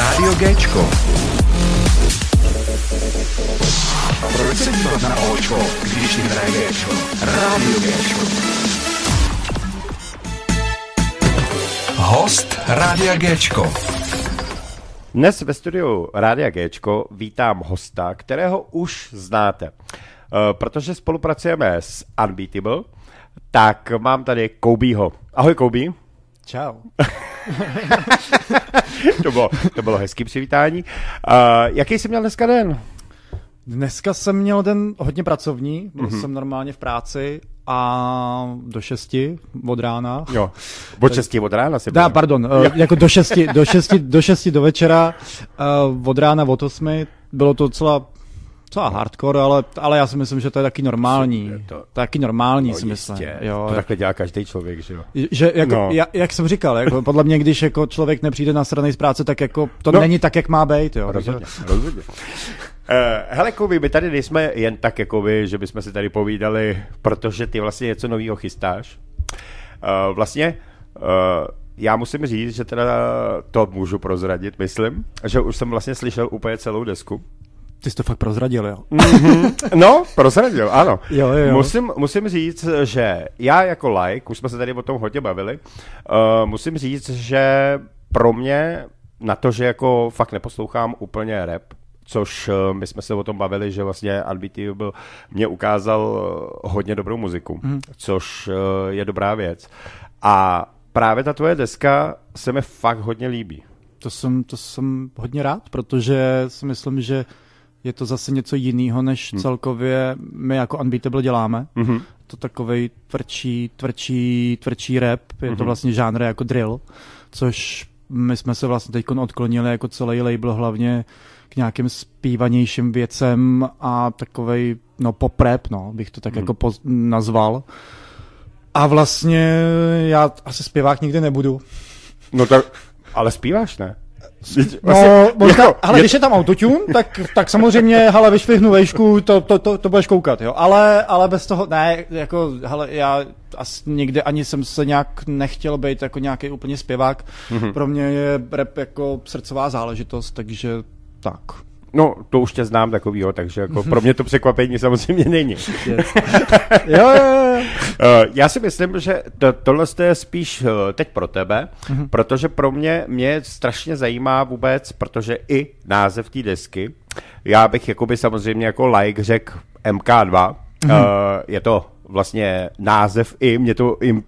Rádio Géčko. Proč se dívat na Očko, když jim hraje Géčko? Rádio Géčko. Host Rádia Géčko. Dnes ve studiu Rádia Géčko vítám hosta, kterého už znáte. Uh, protože spolupracujeme s Unbeatable, tak mám tady Koubího. Ahoj Koubí. Čau. to, bylo, to bylo hezký přivítání. Uh, jaký jsi měl dneska den? Dneska jsem měl den hodně pracovní, byl mm-hmm. jsem normálně v práci a do 6 od rána. Jo, od 6 od rána si Dá, pardon, uh, jako do 6, do 6, do 6 do večera, uh, od rána od 8, bylo to docela Docela hardcore, ale, ale já si myslím, že to je taky normální. Je to, taky normální, no, si myslím. Jo, to takhle dělá každý člověk, že jo. Že jako, no. jak, jak, jsem říkal, jako, podle mě, když jako člověk nepřijde na strany z práce, tak jako to no. není tak, jak má být. Jo. Rozhodně, rozhodně. Uh, hele, Kuby, my tady nejsme jen tak, jakoby, že bychom si tady povídali, protože ty vlastně něco nového chystáš. Uh, vlastně uh, já musím říct, že teda to můžu prozradit, myslím, že už jsem vlastně slyšel úplně celou desku. Ty jsi to fakt prozradil, jo? Mm-hmm. No, prozradil, ano. Jo, jo. Musím, musím říct, že já jako like, už jsme se tady o tom hodně bavili, uh, musím říct, že pro mě na to, že jako fakt neposlouchám úplně rap, což uh, my jsme se o tom bavili, že vlastně Unbeatable mě ukázal uh, hodně dobrou muziku, mm. což uh, je dobrá věc. A právě ta tvoje deska se mi fakt hodně líbí. To jsem, to jsem hodně rád, protože si myslím, že je to zase něco jiného, než hmm. celkově my jako Unbeatable děláme. Hmm. To takový tvrdší, tvrdší, tvrdší rap, je hmm. to vlastně žánr jako drill, což my jsme se vlastně teď odklonili jako celý label hlavně k nějakým zpívanějším věcem a takovej, no pop rap, no, bych to tak hmm. jako poz- nazval. A vlastně já asi zpěvák nikdy nebudu. No tak, ale zpíváš, ne? No, vlastně, možná, jako, ale je... když je tam autotune, tak, tak samozřejmě, hele, vyšvihnu vejšku, to, to, to, to budeš koukat, jo. Ale, ale bez toho, ne, jako, hele, já asi nikdy ani jsem se nějak nechtěl být jako nějaký úplně zpěvák. Mm-hmm. Pro mě je rap jako srdcová záležitost, takže tak. No, to už tě znám takovýho, takže jako pro mě to překvapení samozřejmě není. Yes. jo, jo, jo. Eh, já si myslím, že to, tohle je spíš eh, teď pro tebe, mm-hmm. protože pro mě mě strašně zajímá vůbec, protože i název té desky, já bych jakoby samozřejmě jako like řekl MK2, mm-hmm. uh, je to vlastně název i, mě to im,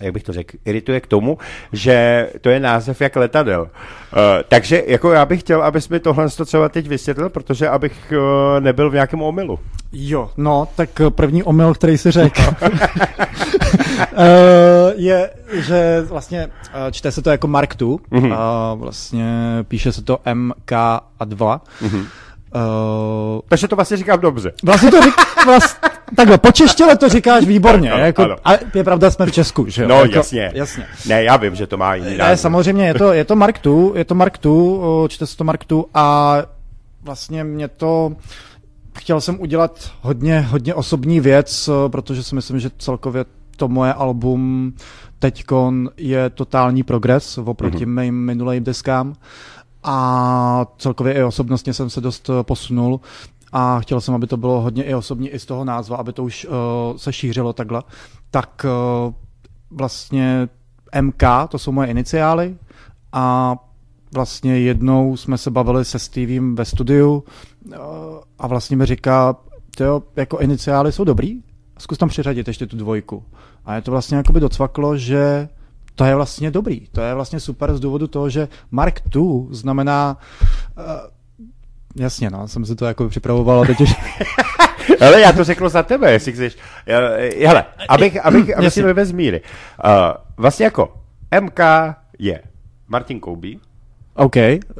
jak bych to řekl, irituje k tomu, že to je název jak letadel. Uh, takže jako já bych chtěl, abys mi tohle třeba teď vysvětlil, protože abych uh, nebyl v nějakém omylu. Jo, no, tak první omyl, který si řekl, uh, je, že vlastně čte se to jako Mark II, mm-hmm. uh, vlastně píše se to MK a 2. Mm-hmm. Uh, Takže to vlastně říkám dobře. Vlastně to řík, vlastně, takhle, po češtile to říkáš výborně. Ano, jako, ano. A je pravda, jsme v Česku, že jo? No, jako, jasně. jasně. Ne, já vím, že to má jiný Ne, samozřejmě, je to, je to Mark II, je to Mark II, čte se to Mark II a vlastně mě to, chtěl jsem udělat hodně, hodně osobní věc, protože si myslím, že celkově to moje album teďkon je totální progres oproti mm-hmm. mým minulým deskám a celkově i osobnostně jsem se dost posunul a chtěl jsem, aby to bylo hodně i osobní i z toho názva, aby to už uh, se šířilo takhle. Tak uh, vlastně MK, to jsou moje iniciály a vlastně jednou jsme se bavili se Stevem ve studiu uh, a vlastně mi říká, jo, jako iniciály jsou dobrý, zkus tam přiřadit ještě tu dvojku. A je to vlastně jakoby docvaklo, že to je vlastně dobrý. To je vlastně super z důvodu toho, že Mark II znamená uh, Jasně, no, jsem si to jako připravoval a teď už... Hele, já to řeknu za tebe, jestli chceš. Hele, abych, abych, abych si to bez míry. Uh, vlastně jako MK je Martin Koubí. OK.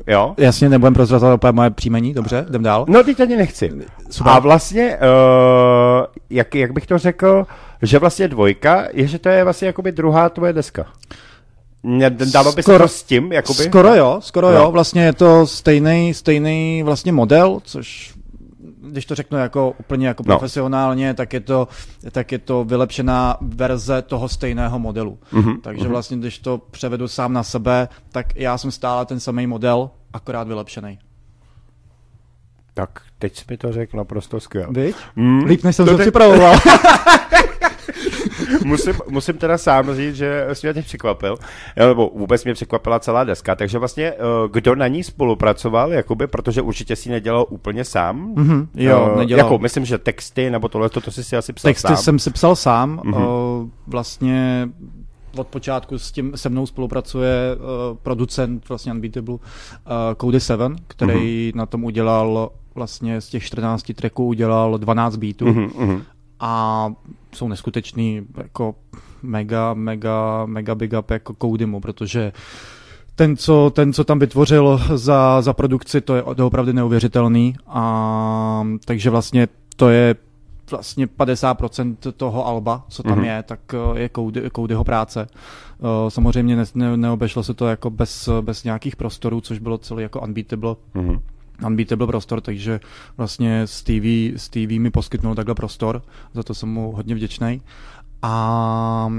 Jo. Jasně, nebudem prozrazovat opět moje příjmení, dobře, jdem dál. No, teď ani nechci. Super. A vlastně, uh, jak, jak bych to řekl, že vlastně dvojka je, že to je vlastně jakoby druhá tvoje deska. Dalo by skoro, se to s tím, jakoby? Skoro jo, skoro no. jo, vlastně je to stejný, stejný vlastně model, což když to řeknu jako úplně jako No. profesionálně, tak je to, tak je to vylepšená verze toho stejného modelu. Mhm, Takže vlastně, když to převedu sám na sebe, tak já jsem stále ten samý model, akorát vylepšený. Tak teď jsi mi to řekl naprosto skvěle. Víš? Mm, Líp, než jsem to se připravoval. musím, musím teda sám říct, že jsi mě překvapil, nebo vůbec mě překvapila celá deska, takže vlastně eh, kdo na ní spolupracoval, jakoby, protože určitě si nedělal úplně sám. Mhm, jo, Eh, nedělal. Jako, myslím, že texty nebo tohle, to, to jsi si asi psal Texty sám. jsem si psal sám, Mhm. mm-hmm. vlastně od počátku s tím se mnou spolupracuje uh, producent vlastně Unbeatable uh, Cody Seven, který Mhm. mm-hmm. na tom udělal vlastně z těch 14 tracků udělal 12 beatů Mhm, mhm. a jsou neskutečný jako mega, mega, mega big up jako Codymu, protože ten co, ten, co tam vytvořil za, za produkci, to je opravdu neuvěřitelný. A, takže vlastně to je vlastně 50% toho alba, co tam Mhm. mm-hmm. je, tak eh, je Cody, Codyho práce. Eh, Samozřejmě ne, ne, neobešlo se to jako bez, bez nějakých prostorů, což bylo celý jako unbeatable Mhm. Unbeatable prostor, takže vlastně Stevie, Stevie mi poskytnul takhle prostor, za to jsem mu hodně vděčný. A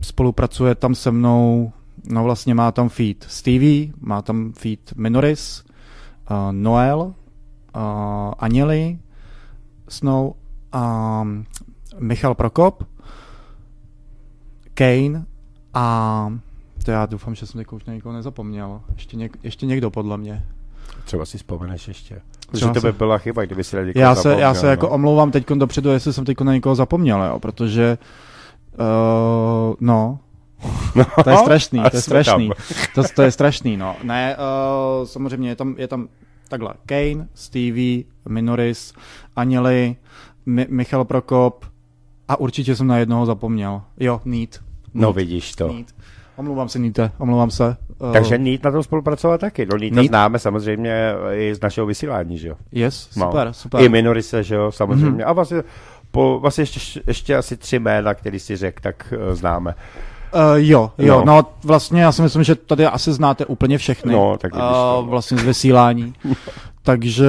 spolupracuje tam se mnou, no vlastně má tam feed Stevie, má tam feed Minoris, uh, Noel, uh, Aněli, Snow, um, Michal Prokop, Kane a to já doufám, že jsem teď už na nikoho nezapomněl. Ještě, něk, ještě někdo podle mě. Třeba si vzpomeneš ještě. Protože Třeba to by byla chyba, kdyby si někoho Já se, zapomněl, já se no. jako omlouvám teď dopředu, jestli jsem teď na někoho zapomněl, jo, protože uh, no, no, to je strašný, to je strašný. To, to je strašný, no. Ne, uh, samozřejmě je tam, je tam takhle, Kane, Stevie, Minoris, Aněli, Mi- Michal Prokop a určitě jsem na jednoho zapomněl. Jo, Need. No vidíš to. Need. Omlouvám se, Níte, omlouvám se. Uh, Takže Nít na tom spolupracoval taky. No Nít známe samozřejmě i z našeho vysílání, že jo? Yes, No. super, super. I Minorise, že jo, samozřejmě. Mhm. A vlastně, po, vlastně ještě, ještě asi tři jména, který si řekl, tak uh, známe. Uh, jo, jo, No. no. vlastně já si myslím, že tady asi znáte úplně všechny. No, tak to, uh, no. Vlastně z vysílání. Takže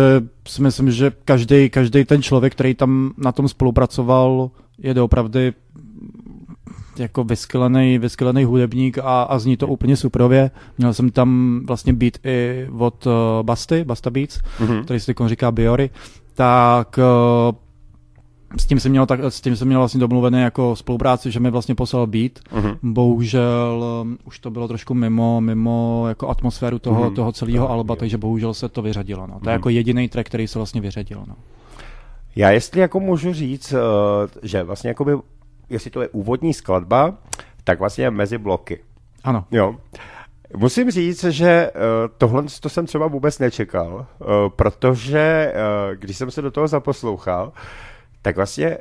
si myslím, že každý, každý ten člověk, který tam na tom spolupracoval, je doopravdy jako vyskylený, vyskylený hudebník a, a zní to úplně suprově. Měl jsem tam vlastně beat i od uh, Basty, Basta Beats, Mhm. který se říká Biory, tak uh, s tím jsem měl, tak, s tím jsem měl vlastně domluvený jako spolupráci, že mi vlastně poslal beat. Mhm. Bohužel um, už to bylo trošku mimo, mimo jako atmosféru toho, Mhm. toho celého To alba, takže bohužel se to vyřadilo. No. To Mhm. je jako jediný track, který se vlastně vyřadil. No. Já jestli jako můžu říct, že vlastně jakoby, jestli to je úvodní skladba, tak vlastně mezi bloky. Ano. Jo. Musím říct, že uh, tohle to jsem třeba vůbec nečekal, uh, protože uh, když jsem se do toho zaposlouchal, tak vlastně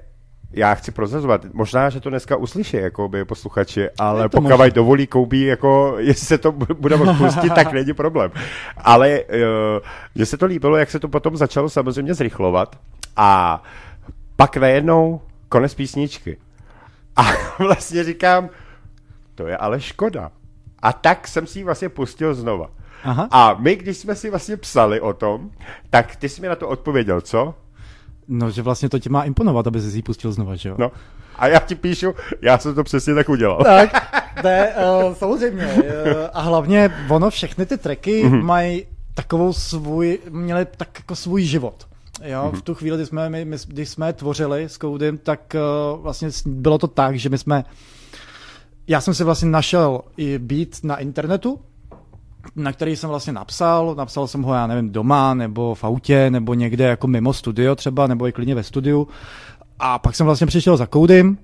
já chci prozrazovat, možná, že to dneska uslyší jako by posluchači, ale pokud možné. dovolí Koubí, jako jestli se to bu- bude moct pustit, tak není problém. Ale mně se to líbilo, jak se to potom začalo samozřejmě zrychlovat a pak najednou konec písničky. A vlastně říkám, to je ale škoda. A tak jsem si ji vlastně pustil znova. Aha. A my, když jsme si vlastně psali o tom, tak ty jsi mi na to odpověděl, co? No, že vlastně to tě má imponovat, aby si ji pustil znova, že jo? No. A já ti píšu, já jsem to přesně tak udělal. Tak, ne, uh, samozřejmě. Uh, a hlavně ono, všechny ty tracky Mhm. mm-hmm. mají takovou svůj, měli tak jako svůj život. Jo, Mhm. v tu chvíli, kdy jsme, my, my, když jsme tvořili s Codym, tak uh, vlastně bylo to tak, že my jsme, já jsem si vlastně našel i beat na internetu, na který jsem vlastně napsal, napsal jsem ho, já nevím, doma, nebo v autě, nebo někde jako mimo studio třeba, nebo i klidně ve studiu. A pak jsem vlastně přišel za Codym,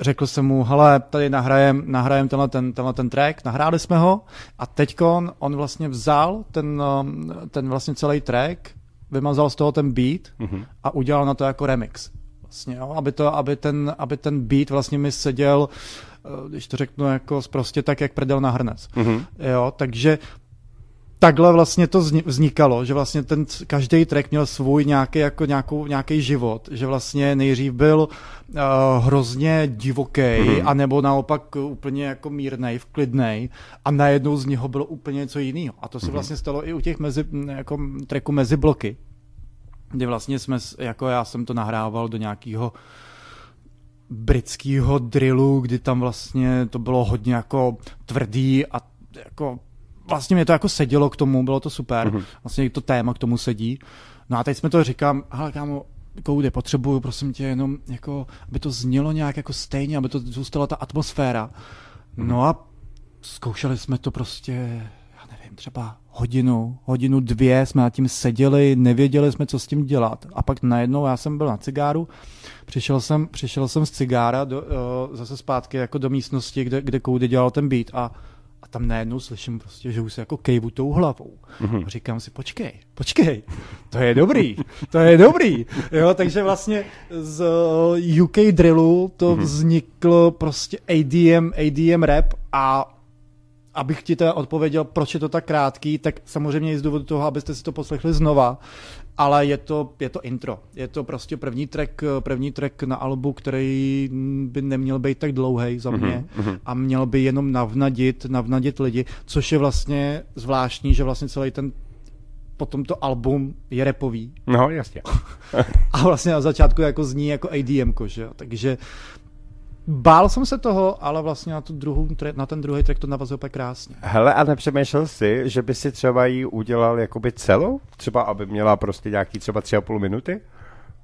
řekl jsem mu, hele, tady nahrajem, nahrajem tenhle ten, tenhle ten track, nahráli jsme ho a teďkon on vlastně vzal ten, um, ten vlastně celý track, vymazal z toho ten beat Mhm. a udělal na to jako remix. Vlastně, jo, aby, to, aby, ten, aby ten beat vlastně mi seděl, eh, když to řeknu jako prostě tak, jak prdel na hrnec. Mhm. Jo, takže takhle vlastně to zni- vznikalo, že vlastně ten každý track měl svůj nějaký, jako nějakou, nějaký život, že vlastně nejdřív byl uh, hrozně divoký, Mhm. mm-hmm. anebo naopak úplně jako mírnej, vklidnej a najednou z něho bylo úplně něco jiného. A to se Mhm. vlastně stalo i u těch mezi, jako tracků mezi bloky. kdy vlastně jsme, jako já jsem to nahrával do nějakého britského drillu, kdy tam vlastně to bylo hodně jako tvrdý a jako vlastně mě to jako sedělo k tomu, bylo to super, mm-hmm. vlastně to téma k tomu sedí. No a teď jsme to říkám, ale kámo, Koudy, potřebuju, prosím tě, jenom jako, aby to znělo nějak jako stejně, aby to zůstala ta atmosféra. No a zkoušeli jsme to prostě, já nevím, třeba hodinu, hodinu, dvě jsme nad tím seděli, nevěděli jsme, co s tím dělat. A pak najednou já jsem byl na cigáru, přišel jsem, přišel jsem z cigára do, uh, zase zpátky jako do místnosti, kde, kde Koudy dělal ten beat a a tam najednou slyším prostě, že už se jako kejvu tou hlavou. Mm-hmm. A říkám si, počkej, počkej, to je dobrý, to je dobrý. Jo, takže vlastně z uh, UK drillu to mm-hmm. vzniklo prostě ADM, ADM rap a abych ti teda odpověděl, proč je to tak krátký, tak samozřejmě i z důvodu toho, abyste si to poslechli znova, ale je to, je to intro. Je to prostě první track, první track na albu, který by neměl být tak dlouhý za mě mm-hmm. a měl by jenom navnadit, navnadit lidi, což je vlastně zvláštní, že vlastně celý ten potom to album je repový. No, jasně. a vlastně na začátku jako zní jako ADM, že jo? takže Bál jsem se toho, ale vlastně na, tu druhou, na ten druhý track to navazuje úplně krásně. Hele, a nepřemýšlel jsi, že by si třeba ji udělal jakoby celou? Třeba, aby měla prostě nějaký třeba tři a půl minuty?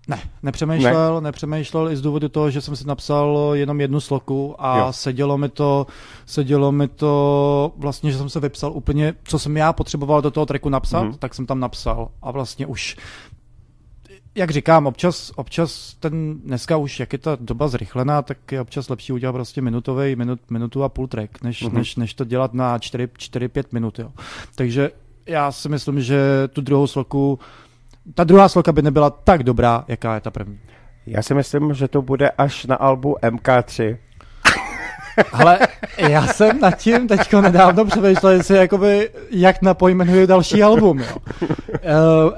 Ne, nepřemýšlel, ne. nepřemýšlel i z důvodu toho, že jsem si napsal jenom jednu sloku a jo. sedělo mi to, sedělo mi to vlastně, že jsem se vypsal úplně, co jsem já potřeboval do toho tracku napsat, mm. tak jsem tam napsal a vlastně už jak říkám, občas, občas ten, dneska už, jak je ta doba zrychlená, tak je občas lepší udělat prostě minutový, minut, minutu a půl track, než, mm-hmm. než, než to dělat na 4-5 minut, jo. Takže já si myslím, že tu druhou sloku, ta druhá sloka by nebyla tak dobrá, jaká je ta první. Já si myslím, že to bude až na albu MK3. Ale já jsem nad tím teďko nedávno přemýšlel, jestli jakoby, jak napojmenuju další album. Jo. Uh,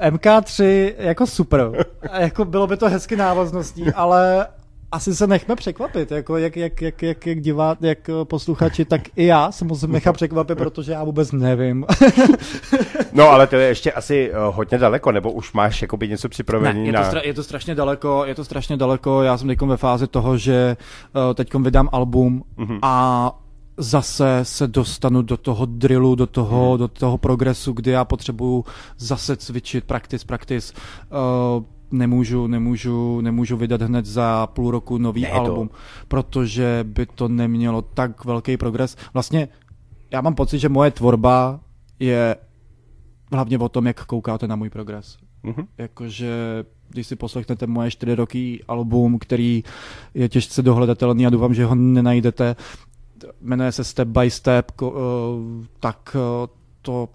MK3 jako super. Jako bylo by to hezky návazností, ale asi se nechme překvapit, jako jak, jak, jak, jak, jak divát, jak posluchači, tak i já se musím nechat překvapit, protože já vůbec nevím. no, ale to je ještě asi uh, hodně daleko, nebo už máš jakoby něco připravený ne, je na... To stra- je to strašně daleko, je to strašně daleko, já jsem teď ve fázi toho, že uh, teď vydám album mm-hmm. a zase se dostanu do toho drillu, do toho, hmm. do toho progresu, kdy já potřebuju zase cvičit, practice, practice. Uh, nemůžu, nemůžu, nemůžu vydat hned za půl roku nový ne, album, to. protože by to nemělo tak velký progres. Vlastně já mám pocit, že moje tvorba je hlavně o tom, jak koukáte na můj progres. Mm-hmm. Jakože když si poslechnete moje čtyři roky album, který je těžce dohledatelný a doufám, že ho nenajdete, jmenuje se Step by Step, tak to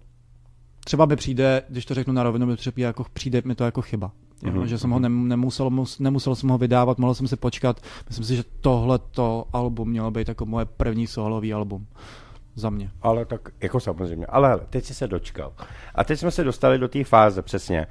třeba mi přijde, když to řeknu na rovinu, mi přijde, jako, přijde mi to jako chyba. Mm-hmm. že jsem ho nemusel, nemusel jsem ho vydávat, mohl jsem si počkat. Myslím si, že tohle to album mělo být jako moje první solový album za mě. Ale tak jako samozřejmě. Ale hele, teď jsi se dočkal. A teď jsme se dostali do té fáze přesně.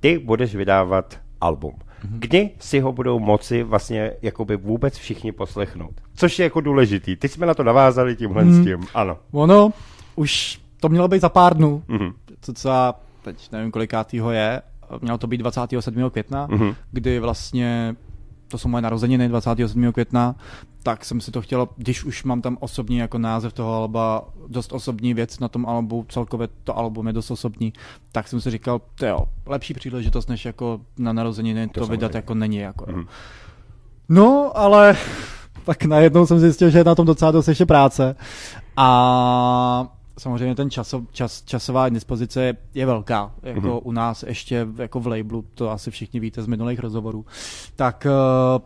Ty budeš vydávat album. Mm-hmm. Kdy si ho budou moci vlastně jakoby vůbec všichni poslechnout? Což je jako důležitý. Teď jsme na to navázali tímhle mm. s tím. Ano. Ono, už to mělo být za pár dnů. Mm-hmm. Co třeba, teď nevím kolikátýho je, mělo to být 27. května, mm-hmm. kdy vlastně to jsou moje narozeniny 27. května, tak jsem si to chtěl, když už mám tam osobní jako název toho alba, dost osobní věc na tom albu, celkově to album je dost osobní, tak jsem si říkal, to jo, lepší příležitost, než jako na narozeniny to, to vydat jako není. Jako, mm. No, ale tak najednou jsem zjistil, že je na tom docela dost ještě práce a samozřejmě ten časo, čas, časová dispozice je, je velká, jako mm-hmm. u nás ještě jako v labelu, to asi všichni víte z minulých rozhovorů, tak uh,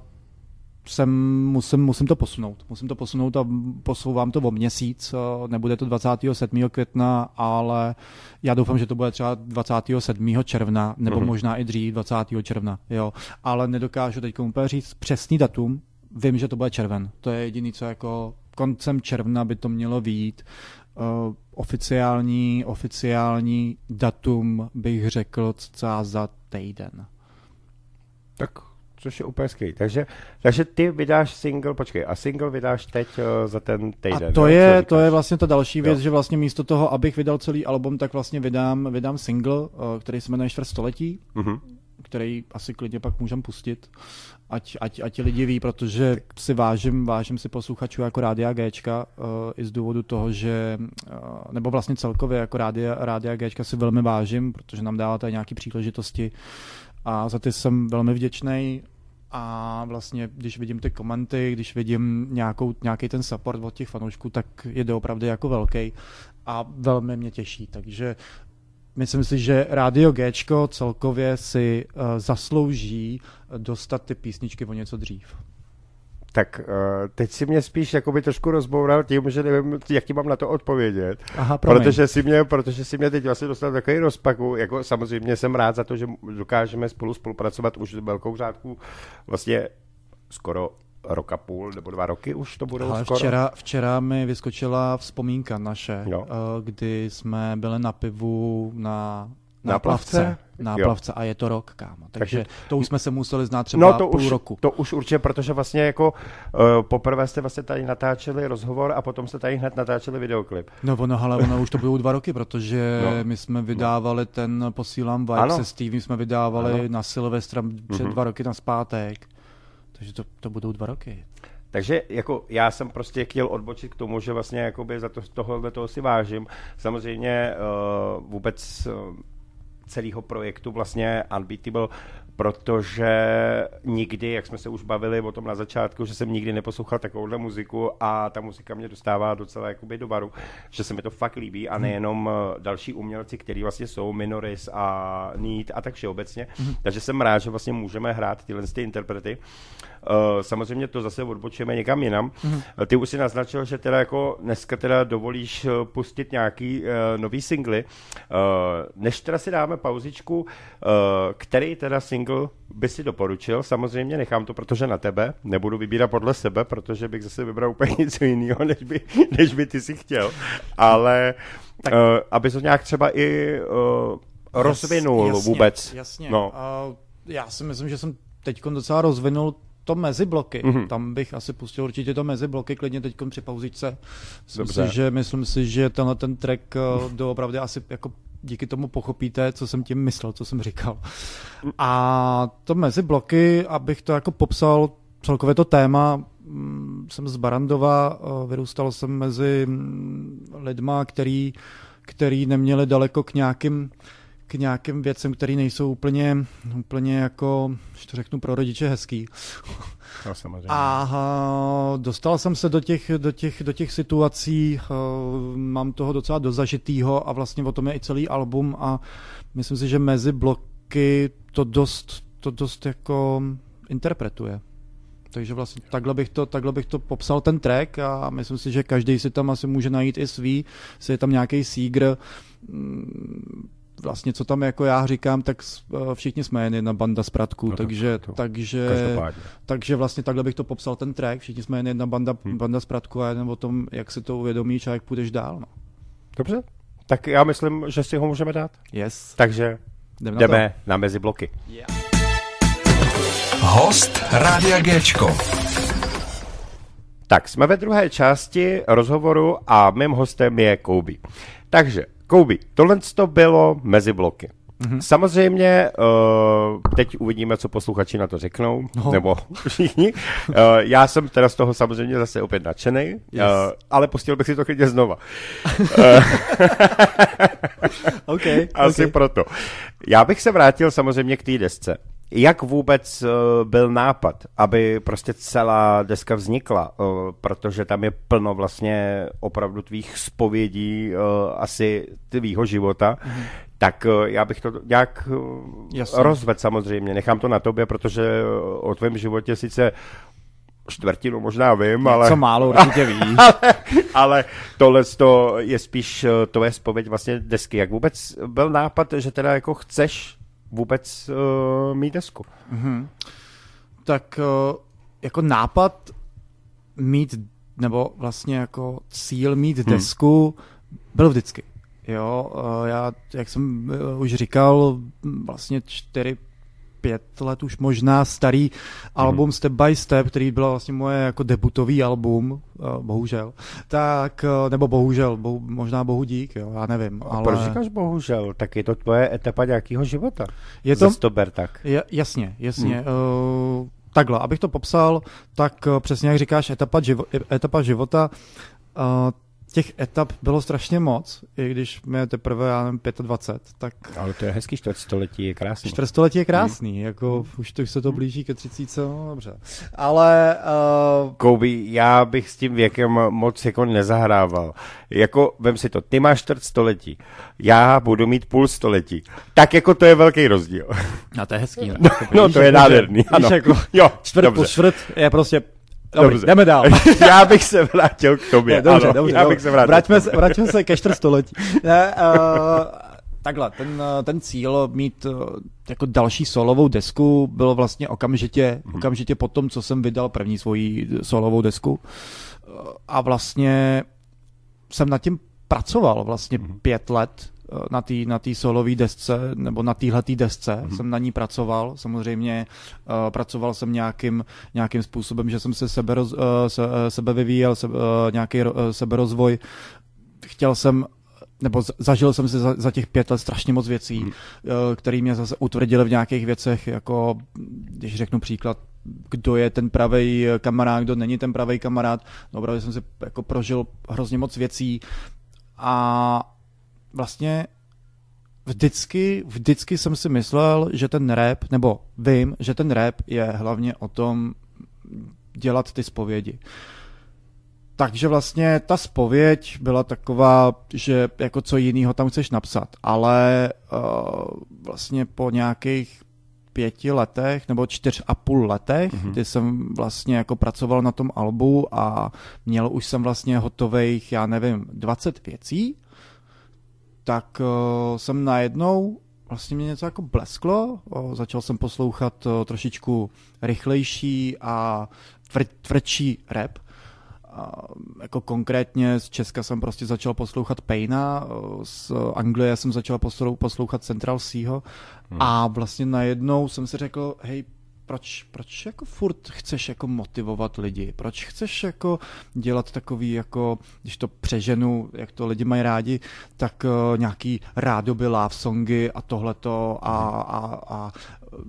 jsem, musím, musím to posunout. Musím to posunout a posouvám to o měsíc. Nebude to 27. května, ale já doufám, že to bude třeba 27. června, nebo mm-hmm. možná i dřív 20. června. Jo. Ale nedokážu teď úplně říct přesný datum. Vím, že to bude červen. To je jediný, co jako koncem června by to mělo výjít. Uh, oficiální, oficiální datum bych řekl cca za týden. Tak což je úplně skvělý. Takže, takže ty vydáš single, počkej, a single vydáš teď uh, za ten týden. A to, je, to je vlastně ta další věc, jo. že vlastně místo toho, abych vydal celý album, tak vlastně vydám, vydám single, uh, který se jmenuje Čtvrt století. Uh-huh. který asi klidně pak můžem pustit, ať, ať, ať lidi ví, protože si vážím, vážím si posluchačů jako Rádia Gčka uh, i z důvodu toho, že, uh, nebo vlastně celkově jako Rádia, Rádia Gčka si velmi vážím, protože nám dává tady nějaké příležitosti a za ty jsem velmi vděčný a vlastně, když vidím ty komenty, když vidím nějaký ten support od těch fanoušků, tak je opravdu jako velký a velmi mě těší, takže myslím si, že Radio G celkově si uh, zaslouží dostat ty písničky o něco dřív. Tak uh, teď si mě spíš jakoby trošku rozboural tím, že nevím, jak ti mám na to odpovědět. Aha, protože si mě, protože si mě teď vlastně dostal takový rozpaku. Jako samozřejmě jsem rád za to, že dokážeme spolu spolupracovat už velkou řádku vlastně skoro rok a půl nebo dva roky už to budou Ale skoro. Včera, včera mi vyskočila vzpomínka naše, jo. Eh, kdy jsme byli na pivu na na plavce. Na plavce a je to rok, kámo. Takže, Takže to už jsme se museli znát třeba no, to půl už, roku. To už určitě, protože vlastně jako uh, poprvé jste vlastně tady natáčeli rozhovor a potom jste tady hned natáčeli videoklip. No ono, ale ono už to bylo dva roky, protože no. my jsme vydávali no. ten Posílám Vibe ano. se Stevem, jsme vydávali ano. na Silvestra před mm-hmm. dva roky na zpátek. Takže to, to budou dva roky. Takže jako já jsem prostě chtěl odbočit k tomu, že vlastně jakoby za to, tohohle toho si vážím. Samozřejmě uh, vůbec uh, celého projektu vlastně Unbeatable, protože nikdy, jak jsme se už bavili o tom na začátku, že jsem nikdy neposlouchal takovouhle muziku a ta muzika mě dostává docela jakoby do baru, že se mi to fakt líbí a nejenom eh, další umělci, kteří vlastně jsou Minoris a Need a tak všeobecně. Mm-hmm. Takže jsem rád, že vlastně můžeme hrát tyhle ty interprety. Uh, samozřejmě to zase odbočujeme někam jinam. Mm-hmm. Ty už si naznačil, že teda jako dneska teda dovolíš pustit nějaký nový singly. Než teda si dáme pauzičku, který teda single by si doporučil? Samozřejmě nechám to, protože na tebe. Nebudu vybírat podle sebe, protože bych zase vybral úplně něco jiného, než by, než by ty si chtěl. Ale tak. uh, aby to nějak třeba i uh, rozvinul jasně, vůbec. Jasně. No. Uh, já si myslím, že jsem teď docela rozvinul to mezi bloky. Mm-hmm. Tam bych asi pustil určitě to mezi bloky, klidně teď při pauzičce. Myslím si, že, myslím si, že tenhle ten track uh, doopravdy asi jako díky tomu pochopíte, co jsem tím myslel, co jsem říkal. A to mezi bloky, abych to jako popsal, celkově to téma, mm, jsem z Barandova, uh, vyrůstal jsem mezi mm, lidma, který, který neměli daleko k nějakým k nějakým věcem, které nejsou úplně, úplně jako, že to řeknu pro rodiče hezký. No, samozřejmě. A dostal jsem se do těch, do těch, do těch situací, mám toho docela dozažitýho a vlastně o tom je i celý album a myslím si, že mezi bloky to dost, to dost jako interpretuje. Takže vlastně takhle bych, to, takhle bych to popsal ten track a myslím si, že každý si tam asi může najít i svý, jestli je tam nějaký sígr, vlastně, co tam jako já říkám, tak eh, všichni jsme jen jedna banda z Pratků, no, takže, to, takže, takže vlastně takhle bych to popsal ten track, všichni jsme jen jedna banda, hmm. banda z Pratků a jen o tom, jak se to uvědomí, a jak půjdeš dál. No. Dobře, tak já myslím, že si ho můžeme dát. Yes. Takže jdeme, jdeme na, na mezi bloky. Yeah. Host Rádia Géčko. Tak, jsme ve druhé části rozhovoru a mým hostem je Kouby. Takže Kouby, tohle to bylo mezi bloky. Mm-hmm. Samozřejmě, uh, teď uvidíme, co posluchači na to řeknou, no. nebo všichni. Uh, já jsem teda z toho samozřejmě zase opět nadšený, yes. uh, ale pustil bych si to klidně znova. okay, Asi okay. proto. Já bych se vrátil samozřejmě k té desce jak vůbec uh, byl nápad, aby prostě celá deska vznikla, uh, protože tam je plno vlastně opravdu tvých spovědí, uh, asi tvýho života, mm-hmm. tak já bych to nějak uh, rozvedl samozřejmě, nechám to na tobě, protože o tvém životě sice čtvrtinu možná vím, ale... Co málo určitě víš. ale, ale tohle to je spíš tvoje spověď vlastně desky. Jak vůbec byl nápad, že teda jako chceš vůbec uh, mít desku. Mm-hmm. Tak uh, jako nápad mít, nebo vlastně jako cíl mít hmm. desku byl vždycky. Jo, uh, já, jak jsem už říkal, vlastně čtyři, pět let už možná starý album Step by Step, který byl vlastně moje jako debutový album, eh, bohužel. Tak, eh, nebo bohužel, bohu, možná bohu dík, jo, já nevím. A ale... proč říkáš bohužel? Tak je to tvoje etapa nějakého života. Je to, Zas to ber tak. Ja, jasně, jasně. Hmm. Uh, takhle, abych to popsal, tak přesně jak říkáš, etapa, živo, etapa života, uh, těch etap bylo strašně moc, i když mi je teprve, já nevím, 25, tak... Ale to je hezký čtvrtstoletí, je krásný. Čtvrtstoletí je krásný, hmm. jako už to, se to blíží ke 30, no dobře. Ale... Uh... Kouby, já bych s tím věkem moc jako nezahrával. Jako, vem si to, ty máš čtvrtstoletí, já budu mít půl století. Tak jako to je velký rozdíl. A to je hezký. No, no to je jako, nádherný, víš, ano. Jako jo, čtvrt dobře. po čtvrt je prostě Dobrý, dobře. jdeme dál. já bych se vrátil k tobě. Ne, dobře, ano, dobře, já dobře. bych se vrátil vraťme, se, vraťme se ke čtvrtstoletí. Ne, uh, takhle, ten, ten cíl mít uh, jako další solovou desku bylo vlastně okamžitě, hmm. okamžitě po tom, co jsem vydal první svoji solovou desku. A vlastně jsem nad tím pracoval vlastně hmm. pět let na té na tý solové desce, nebo na téhletý desce hmm. jsem na ní pracoval. Samozřejmě uh, pracoval jsem nějakým, nějakým způsobem, že jsem se sebe, roz, uh, se, uh, sebe vyvíjel, se, uh, nějaký uh, seberozvoj. Chtěl jsem nebo zažil jsem si za, za těch pět let strašně moc věcí, hmm. které mě zase utvrdily v nějakých věcech, jako když řeknu příklad, kdo je ten pravý kamarád, kdo není ten pravý kamarád. No, opravdu jsem si jako prožil hrozně moc věcí a vlastně vždycky, vždycky jsem si myslel, že ten rap, nebo vím, že ten rap je hlavně o tom dělat ty zpovědi. Takže vlastně ta spověď byla taková, že jako co jiného tam chceš napsat, ale uh, vlastně po nějakých pěti letech nebo čtyř a půl letech, mm-hmm. kdy jsem vlastně jako pracoval na tom albu a měl už jsem vlastně hotových, já nevím, 20 věcí, tak uh, jsem najednou vlastně mě něco jako blesklo, uh, začal jsem poslouchat uh, trošičku rychlejší a tvr, tvrdší rap, a jako konkrétně z Česka jsem prostě začal poslouchat Payna, z Anglie jsem začal poslouchat Central Seaho hmm. a vlastně najednou jsem si řekl, hej, proč, proč jako furt chceš jako motivovat lidi? Proč chceš jako dělat takový jako, když to přeženu, jak to lidi mají rádi, tak uh, nějaký rádoby love songy a tohleto a, a, a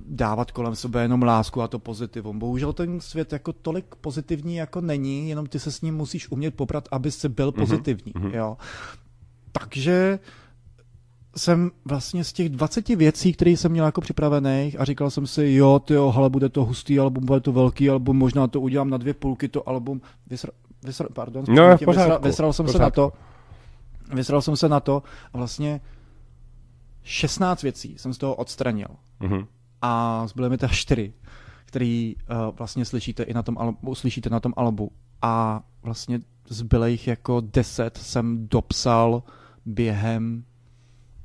dávat kolem sebe jenom lásku a to pozitivum. Bohužel ten svět jako tolik pozitivní jako není, jenom ty se s ním musíš umět poprat, aby si byl mhm, pozitivní. Mm-hmm. Jo. Takže jsem vlastně z těch 20 věcí, které jsem měl jako připravených a říkal jsem si, jo, ty jo, ale bude to hustý album, bude to velký album, možná to udělám na dvě půlky, to album, vysra, vysra, pardon, no, tě, vysra, vysral jsem se na to, vysral jsem se na to a vlastně 16 věcí jsem z toho odstranil. Mm-hmm. A zbyly mi to čtyři, který uh, vlastně slyšíte i na tom albu, slyšíte na tom albu. A vlastně zbylejch jako 10 jsem dopsal během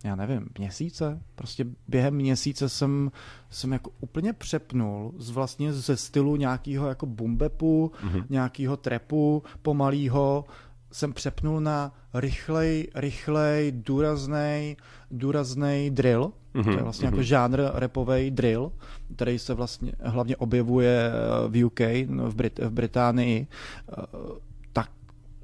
já nevím, měsíce. Prostě během měsíce jsem, jsem jako úplně přepnul z vlastně ze stylu nějakého jako bumbepu, mm-hmm. nějakého trepu pomalýho, jsem přepnul na rychlej, rychlej, důrazný, důrazný drill. Mm-hmm. To je vlastně mm-hmm. jako žánr repový drill, který se vlastně hlavně objevuje v UK, v, Brit- v Británii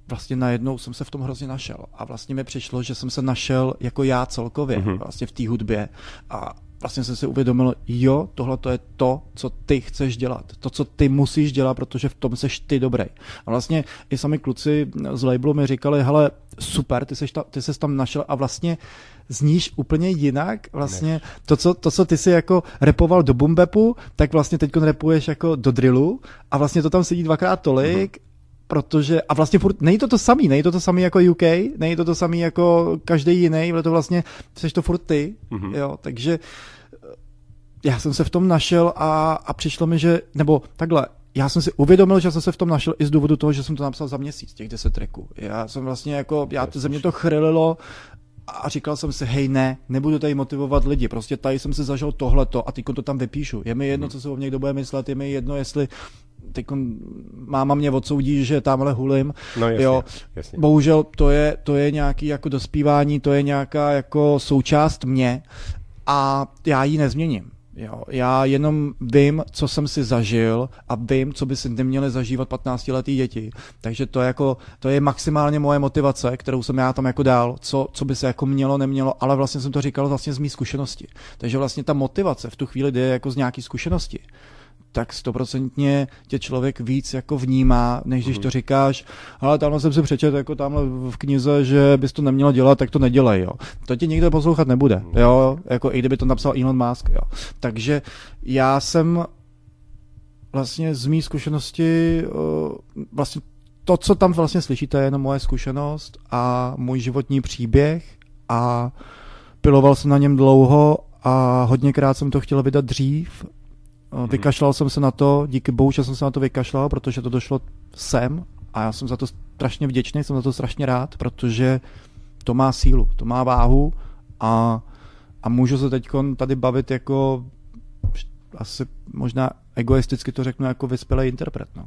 vlastně najednou jsem se v tom hrozně našel. A vlastně mi přišlo, že jsem se našel jako já celkově mm-hmm. vlastně v té hudbě. A vlastně jsem si uvědomil, jo, tohle to je to, co ty chceš dělat. To, co ty musíš dělat, protože v tom seš ty dobrý. A vlastně i sami kluci z labelu mi říkali, hele, super, ty, seš ta, ty ses tam našel a vlastně zníš úplně jinak. Vlastně to co, to, co ty si jako repoval do bumbepu, tak vlastně teď repuješ jako do drillu a vlastně to tam sedí dvakrát tolik mm-hmm protože, a vlastně furt, není to to samý, není to to samý jako UK, není to to samý jako každý jiný, ale to vlastně, jsi to furt ty, mm-hmm. jo, takže eh, já jsem se v tom našel a, a přišlo mi, že, nebo takhle, já jsem si uvědomil, že jsem se v tom našel i z důvodu toho, že jsem to napsal za měsíc, těch deset tracků. Já jsem vlastně jako, já, to ze mě to chrlilo a říkal jsem si, hej ne, nebudu tady motivovat lidi, prostě tady jsem si zažil tohleto a teď to tam vypíšu. Je mi jedno, mhm. co se o mě kdo bude myslet, je mi jedno, jestli teď máma mě odsoudí, že tamhle hulím. No jasně, jo. jasně. Bohužel to je, to je nějaký jako dospívání, to je nějaká jako součást mě a já ji nezměním. Jo, já jenom vím, co jsem si zažil a vím, co by si neměli zažívat 15-letý děti. Takže to je, jako, to je maximálně moje motivace, kterou jsem já tam jako dál, co, co by se jako mělo, nemělo, ale vlastně jsem to říkal vlastně z mý zkušenosti. Takže vlastně ta motivace v tu chvíli jde jako z nějaký zkušenosti tak stoprocentně tě člověk víc jako vnímá, než když to mhm. říkáš, ale tamhle jsem si přečet jako tamhle v knize, že bys to nemělo dělat, tak to nedělej, jo. To ti nikdo poslouchat nebude, mhm. jo, jako i kdyby to napsal Elon Musk, jo. Takže já jsem vlastně z mý zkušenosti vlastně to, co tam vlastně slyšíte, je jenom moje zkušenost a můj životní příběh a piloval jsem na něm dlouho a hodněkrát jsem to chtěl vydat dřív. Vykašlal jsem se na to, díky bohu, že jsem se na to vykašlal, protože to došlo sem a já jsem za to strašně vděčný, jsem za to strašně rád, protože to má sílu, to má váhu a, a můžu se teď tady bavit jako asi možná egoisticky to řeknu jako vyspělý interpret. No.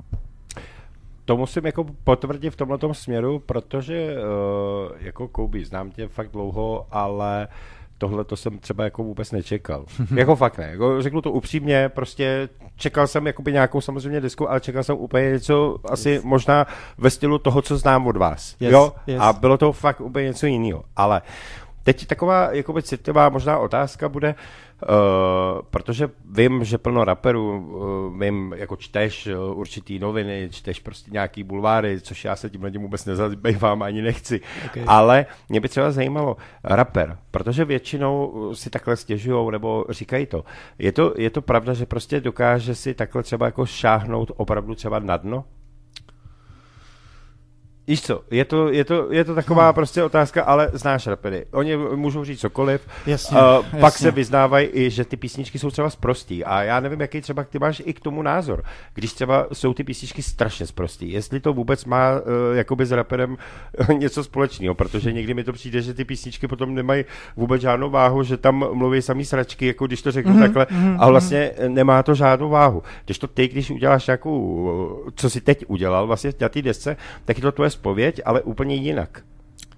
To musím jako potvrdit v tomhle směru, protože uh, jako Kouby, znám tě fakt dlouho, ale uh, tohle to jsem třeba jako vůbec nečekal. jako fakt ne. Jako řeknu to upřímně, prostě čekal jsem jakoby nějakou samozřejmě disku, ale čekal jsem úplně něco asi yes. možná ve stylu toho, co znám od vás. Yes, jo? Yes. A bylo to fakt úplně něco jiného. Ale teď taková jakoby citlivá možná otázka bude, Uh, protože vím, že plno raperů, uh, vím, jako čteš uh, určitý noviny, čteš prostě nějaký bulváry, což já se tím tím vůbec nezabývám, ani nechci. Okay. Ale mě by třeba zajímalo, raper, protože většinou si takhle stěžují nebo říkají to. Je, to. je to pravda, že prostě dokáže si takhle třeba jako šáhnout opravdu třeba na dno? Víš co, je to, je to, je to taková hmm. prostě otázka, ale znáš rapery. Oni můžou říct cokoliv, jasně, uh, jasně. pak se vyznávají i, že ty písničky jsou třeba sprostý. A já nevím, jaký třeba ty máš i k tomu názor. Když třeba jsou ty písničky strašně sprostý, jestli to vůbec má uh, jakoby s raperem něco společného, protože někdy mi to přijde, že ty písničky potom nemají vůbec žádnou váhu, že tam mluví samý sračky, jako když to řeknu mm-hmm, takhle, mm-hmm, a vlastně mm-hmm. nemá to žádnou váhu. Když to ty, když uděláš nějakou, co si teď udělal vlastně na té desce, tak je to tvoje spověď, ale úplně jinak.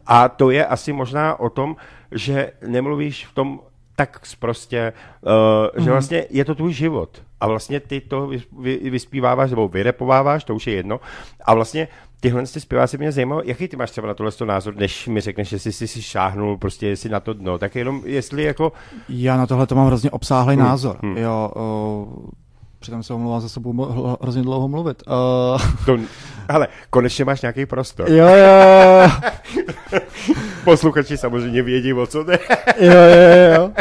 A to je asi možná o tom, že nemluvíš v tom tak prostě, uh, mm-hmm. že mhm. vlastně je to tvůj život. A vlastně ty to vy, vyspíváváš nebo vyrepováváš, to už je jedno. A vlastně tyhle ty zpěváci mě zajímalo, jaký ty máš třeba na tohle názor, než mi řekneš, že jsi si šáhnul prostě jestli na to dno, tak jenom jestli jako... Já na tohle to mám hrozně obsáhlý hmm. názor. Hmm. Jo, uh, Přitom se omlouvám za sebou hrozně dlouho mluvit. Uh... To, ale konečně máš nějaký prostor. Jo, jo. Posluchači samozřejmě vědí, o co jde. jo, jo, jo.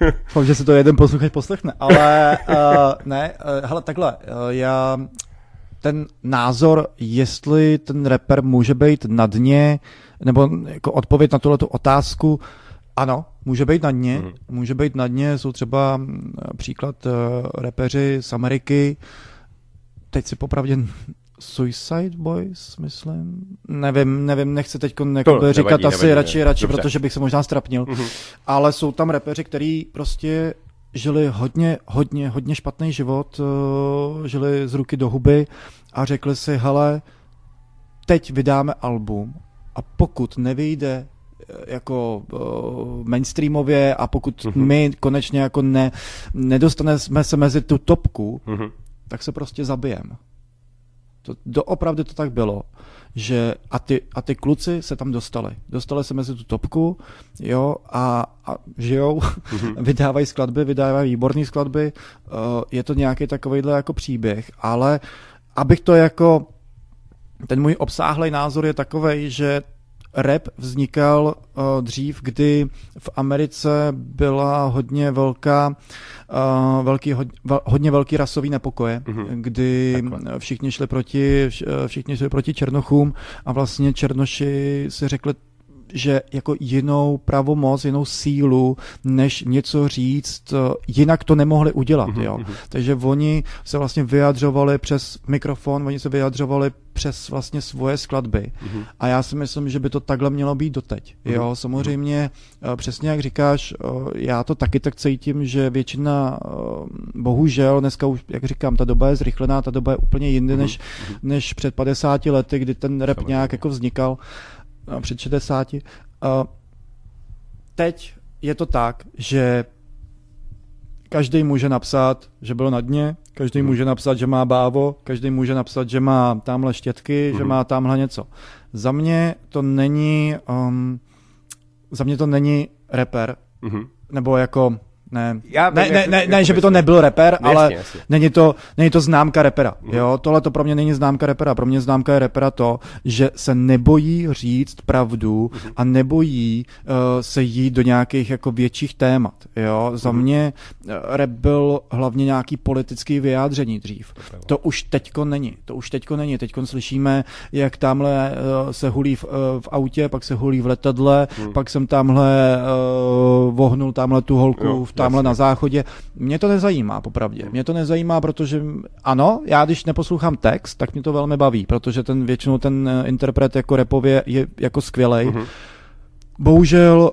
Doufám, že si to jeden posluchač poslechne. Ale uh, ne, uh, hele, takhle, uh, já ten názor, jestli ten rapper může být na dně, nebo jako odpověď na tuhle otázku, ano, může být na dně, mm. může být na dně, jsou třeba mm, příklad uh, repeři z Ameriky, teď si popravdě Suicide Boys, myslím. Nevím, nevím, nechci teď říkat nevadí, asi nevadí, radši, radši, Dobře. protože bych se možná strapnil. Mm-hmm. Ale jsou tam repeři, který prostě žili hodně, hodně, hodně špatný život, uh, žili z ruky do huby a řekli si, hele, teď vydáme album a pokud nevyjde jako uh, mainstreamově a pokud uh-huh. my konečně jako ne, nedostaneme se mezi tu topku, uh-huh. tak se prostě zabijeme. To, doopravdy to tak bylo, že a ty, a ty kluci se tam dostali. Dostali se mezi tu topku, jo, a, a žijou, uh-huh. vydávají skladby, vydávají výborné skladby, uh, je to nějaký takovýhle jako příběh, ale abych to jako ten můj obsáhlý názor je takový, že rap vznikal uh, dřív, kdy v Americe byla hodně velká, uh, velký, hodně, hodně velký rasový nepokoje, mm-hmm. kdy Takhle. všichni šli proti, všichni šli proti Černochům a vlastně Černoši si řekli že jako jinou pravomoc, jinou sílu, než něco říct, jinak to nemohli udělat, mm-hmm. jo. Mhm. Takže oni se vlastně vyjadřovali přes mikrofon, oni se vyjadřovali přes vlastně svoje skladby. Mm-hmm. A já si myslím, že by to takhle mělo být doteď. Mm-hmm. Jo, samozřejmě, eh, přesně jak říkáš, eh, já to taky tak cítím, že většina, eh, bohužel, dneska už, jak říkám, ta doba je zrychlená, ta doba je úplně jinde, mm-hmm. než, mhm. než před 50 lety, kdy ten rap samozřejmě. nějak jako vznikal před 60. Teď je to tak, že každý může napsat, že byl na dně, každý může napsat, že má bávo, každý může napsat, že má tamhle štětky, že má tamhle něco. Za mě to není, um, za mě to není rapper, nebo jako ne, Já ne, ne, ne, ne to že by to nebyl Jasně, ale jasně. není to, není to známka repera. Jo? Tohle to pro mě není známka repera. Pro mě známka je repera to, že se nebojí říct pravdu a nebojí uh, se jít do nějakých jako větších témat. Jo? Za mě uh, rap byl hlavně nějaký politický vyjádření dřív. To už teďko není. To už teďko není. Teďko slyšíme, jak tamhle uh, se hulí v, uh, v autě, pak se hulí v letadle, pak jsem tamhle uh, vohnul tamhle tu holku Jo, v tamhle jasně. na záchodě. Mě to nezajímá, popravdě. Mě to nezajímá, protože ano, já když neposlouchám text, tak mě to velmi baví, protože ten většinou ten eh, interpret jako repově je jako skvělej. Mhm. Bohužel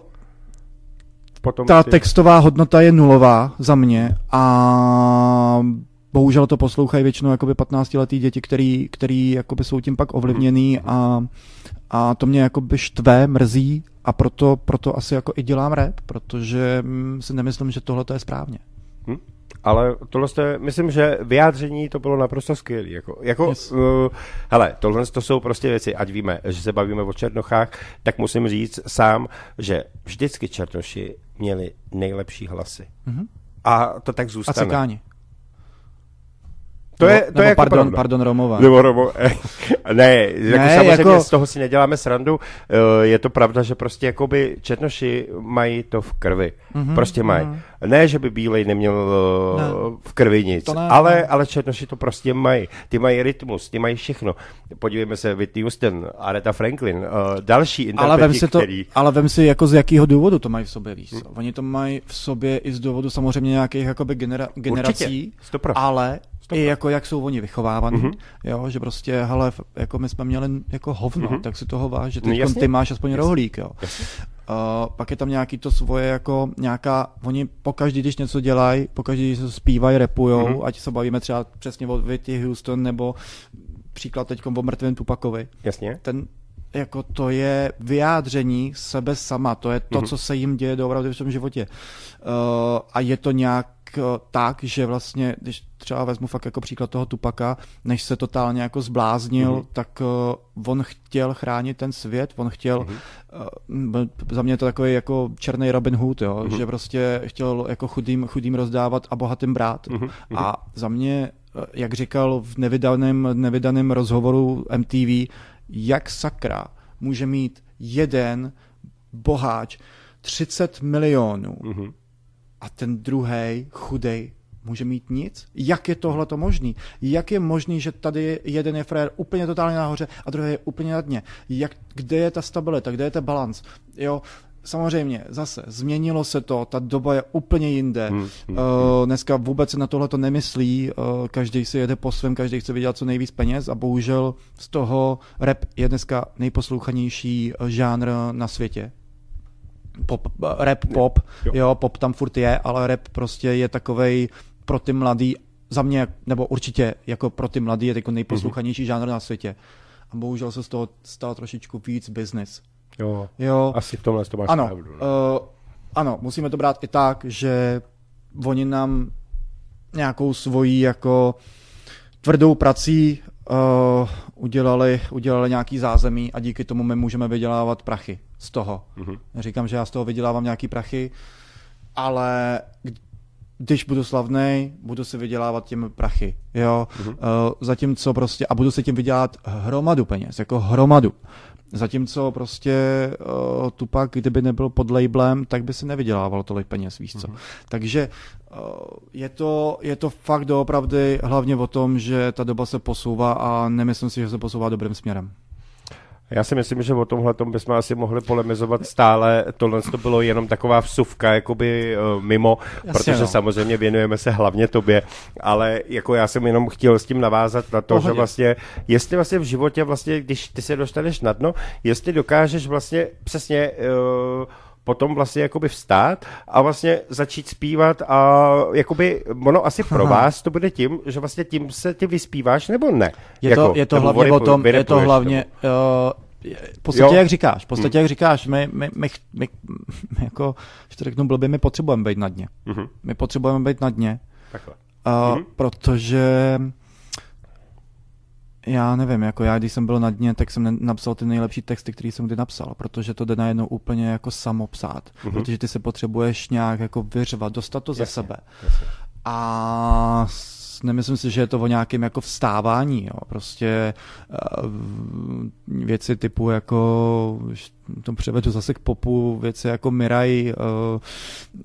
Potom ta ty- textová hodnota je nulová za mě a bohužel to poslouchají většinou jakoby 15-letý děti, který, který jakoby jsou tím pak ovlivněný a, a to mě jakoby štve, mrzí a proto, proto asi jako i dělám rap, protože mm, si nemyslím, že tohle je správně. Hm? Ale tohle je, myslím, že vyjádření to bylo naprosto skvělé. Jako, jako Yes. uh, hele, tohle to jsou prostě věci, ať víme, že se bavíme o Černochách, tak musím říct sám, že vždycky Černoši měli nejlepší hlasy. Mhm. A to tak A zůstane. To je, Nebo- to je nebo jako pardon, pardon, Romové. Nebo, nebo, ne, jako Ne, samozřejmě jako- z toho si neděláme srandu. Eh, Je to pravda, že prostě jakoby četnoši mají to v krvi. Mhm, Prostě mají. mhm. Ne, že by bílej neměl eh, Ne. v krvi nic, To ne, ale, ne. ale četnoši to prostě mají. Ty mají rytmus, ty mají všechno. Podívejme se, Whitney Houston, Aretha Franklin, eh, další Ale vem interpreti, si to, který... ale vem si jako z jakého důvodu to mají v sobě, víš co? Oni to mají v sobě i z důvodu samozřejmě nějakých jakoby genera- generací, Určitě, 100%. ale I jako jak jsou oni vychovávaní, Mhm. jo, že prostě, hele, jako my jsme měli jako hovno, Mhm. tak si toho váž, že No teď jasně. ty máš aspoň rohlík, jo. Jasně. Uh, pak je tam nějaký to svoje jako nějaká, oni pokaždý, když něco dělají, pokaždý, když se zpívají, repujou, Mhm. ať se bavíme třeba přesně o Whitney Houston, nebo příklad teď o mrtvém Tupakovi, Jasně? ten jako to je vyjádření sebe sama, to je to, Mhm. co se jim děje doopravdy v tom životě. Uh, a je to nějak tak, že vlastně, když třeba vezmu fakt jako příklad toho Tupaka, než se totálně jako zbláznil, Mhm. tak uh, on chtěl chránit ten svět, on chtěl, Mhm. uh, za mě je to takový jako černý Robin Hood, jo, Mhm. že prostě chtěl jako chudým, chudým rozdávat a bohatým brát. Mhm, mhm. A za mě, eh, jak říkal v nevydaném, nevydaném rozhovoru MTV, jak sakra může mít jeden boháč 30 milionů Mhm. A ten druhý chudej může mít nic? Jak je tohle to možný? Jak je možný, že tady jeden je frér úplně totálně nahoře a druhý je úplně na dně? Jak, kde je ta stabilita, kde je ten balans? Jo, samozřejmě, zase, změnilo se to, ta doba je úplně jinde. Hmm, hmm, Uh, dneska vůbec se na tohle to nemyslí, uh, každý si jede po svém, každý chce vydělat co nejvíc peněz a bohužel z toho rap je dneska nejposlouchanější eh, žánr na světě. Pop, rap, pop, Jo. jo, pop tam furt je, ale rap prostě je takovej pro ty mladý, za mě, nebo určitě jako pro ty mladý je jako nejposlouchanější žánr na světě. A bohužel se z toho stal trošičku víc business. Jo. Jo, Asi v tomhle to máš ano, pravdu. no. uh, ano, musíme to brát i tak, že oni nám nějakou svojí jako tvrdou prací uh, udělali, udělali nějaký zázemí a díky tomu my můžeme vydělávat prachy z toho. Mhm. Neříkám, že já z toho vydělávám nějaký prachy, ale když budu slavný, budu si vydělávat těmi prachy, jo, Mhm. uh, zatímco prostě, a budu si tím vydělat hromadu peněz, jako hromadu. Zatímco prostě uh, Tupak, kdyby nebyl pod labelem, tak by si nevydělával tolik peněz, víš co. Mhm. Takže uh, je, to, je to fakt doopravdy hlavně o tom, že ta doba se posouvá a nemyslím si, že se posouvá dobrým směrem. Já si myslím, že o tomhle tom bychom asi mohli polemizovat stále. Tohle to bylo jenom taková vsuvka, jakoby uh, mimo, Jasně, protože no. samozřejmě věnujeme se hlavně tobě, ale jako já jsem jenom chtěl s tím navázat na to, Pohodě. že vlastně, jestli vlastně v životě vlastně, když ty se dostaneš na dno, jestli dokážeš vlastně přesně uh, potom vlastně jakoby vstát a vlastně začít zpívat a jakoby ono asi pro Aha. vás to bude tím, že vlastně tím se ty vyspíváš nebo ne? Je jako, to, je to hlavně o tom, je to hlavně, uh, v podstatě Jo. jak říkáš, v podstatě jak říkáš, my, my, my, my, my jako, že to řeknu blbě, my potřebujeme být na dně. Mhm. My potřebujeme být na dně, Takhle. uh, Mhm. protože já nevím, jako já, když jsem byl na dně, tak jsem napsal ty nejlepší texty, které jsem kdy napsal, protože to jde najednou úplně jako samopsát, Mhm. protože ty se potřebuješ nějak jako vyřvat, dostat to ze Jasně, sebe. jasně. A nemyslím si, že je to o nějakém jako vstávání, jo. prostě uh, věci typu jako, to převedu zase k popu, věci jako Miraj, uh,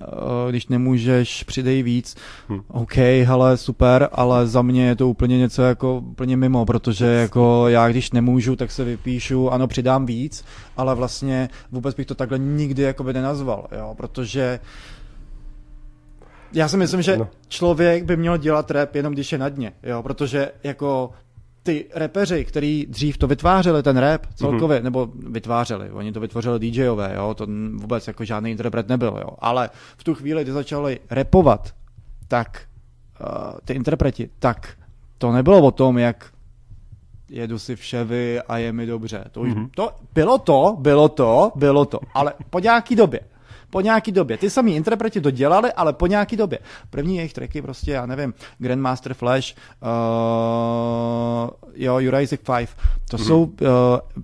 uh, když nemůžeš, přidej víc, Hm. OK, hele, super, ale za mě je to úplně něco jako úplně mimo, protože jako já když nemůžu, tak se vypíšu, ano, přidám víc, ale vlastně vůbec bych to takhle nikdy jako by nenazval, jo, protože já si myslím, že No. člověk by měl dělat rap jenom když je na dně, jo, protože jako ty repeři, který dřív to vytvářeli, ten rap celkově, mm-hmm. nebo vytvářeli, oni to vytvořili DJové, jo, to vůbec jako žádný interpret nebyl, jo, ale v tu chvíli, kdy začali repovat, tak uh, ty interpreti, tak to nebylo o tom, jak jedu si v Chevy a je mi dobře. To, už, mm-hmm. to bylo to, bylo to, bylo to, ale po nějaký době. Po nějaký době. Ty samý interpreti to dělali, ale po nějaký době. První jejich tracky prostě, já nevím, Grandmaster Flash, uh, jo, Jurassic 5, to mm-hmm. jsou uh,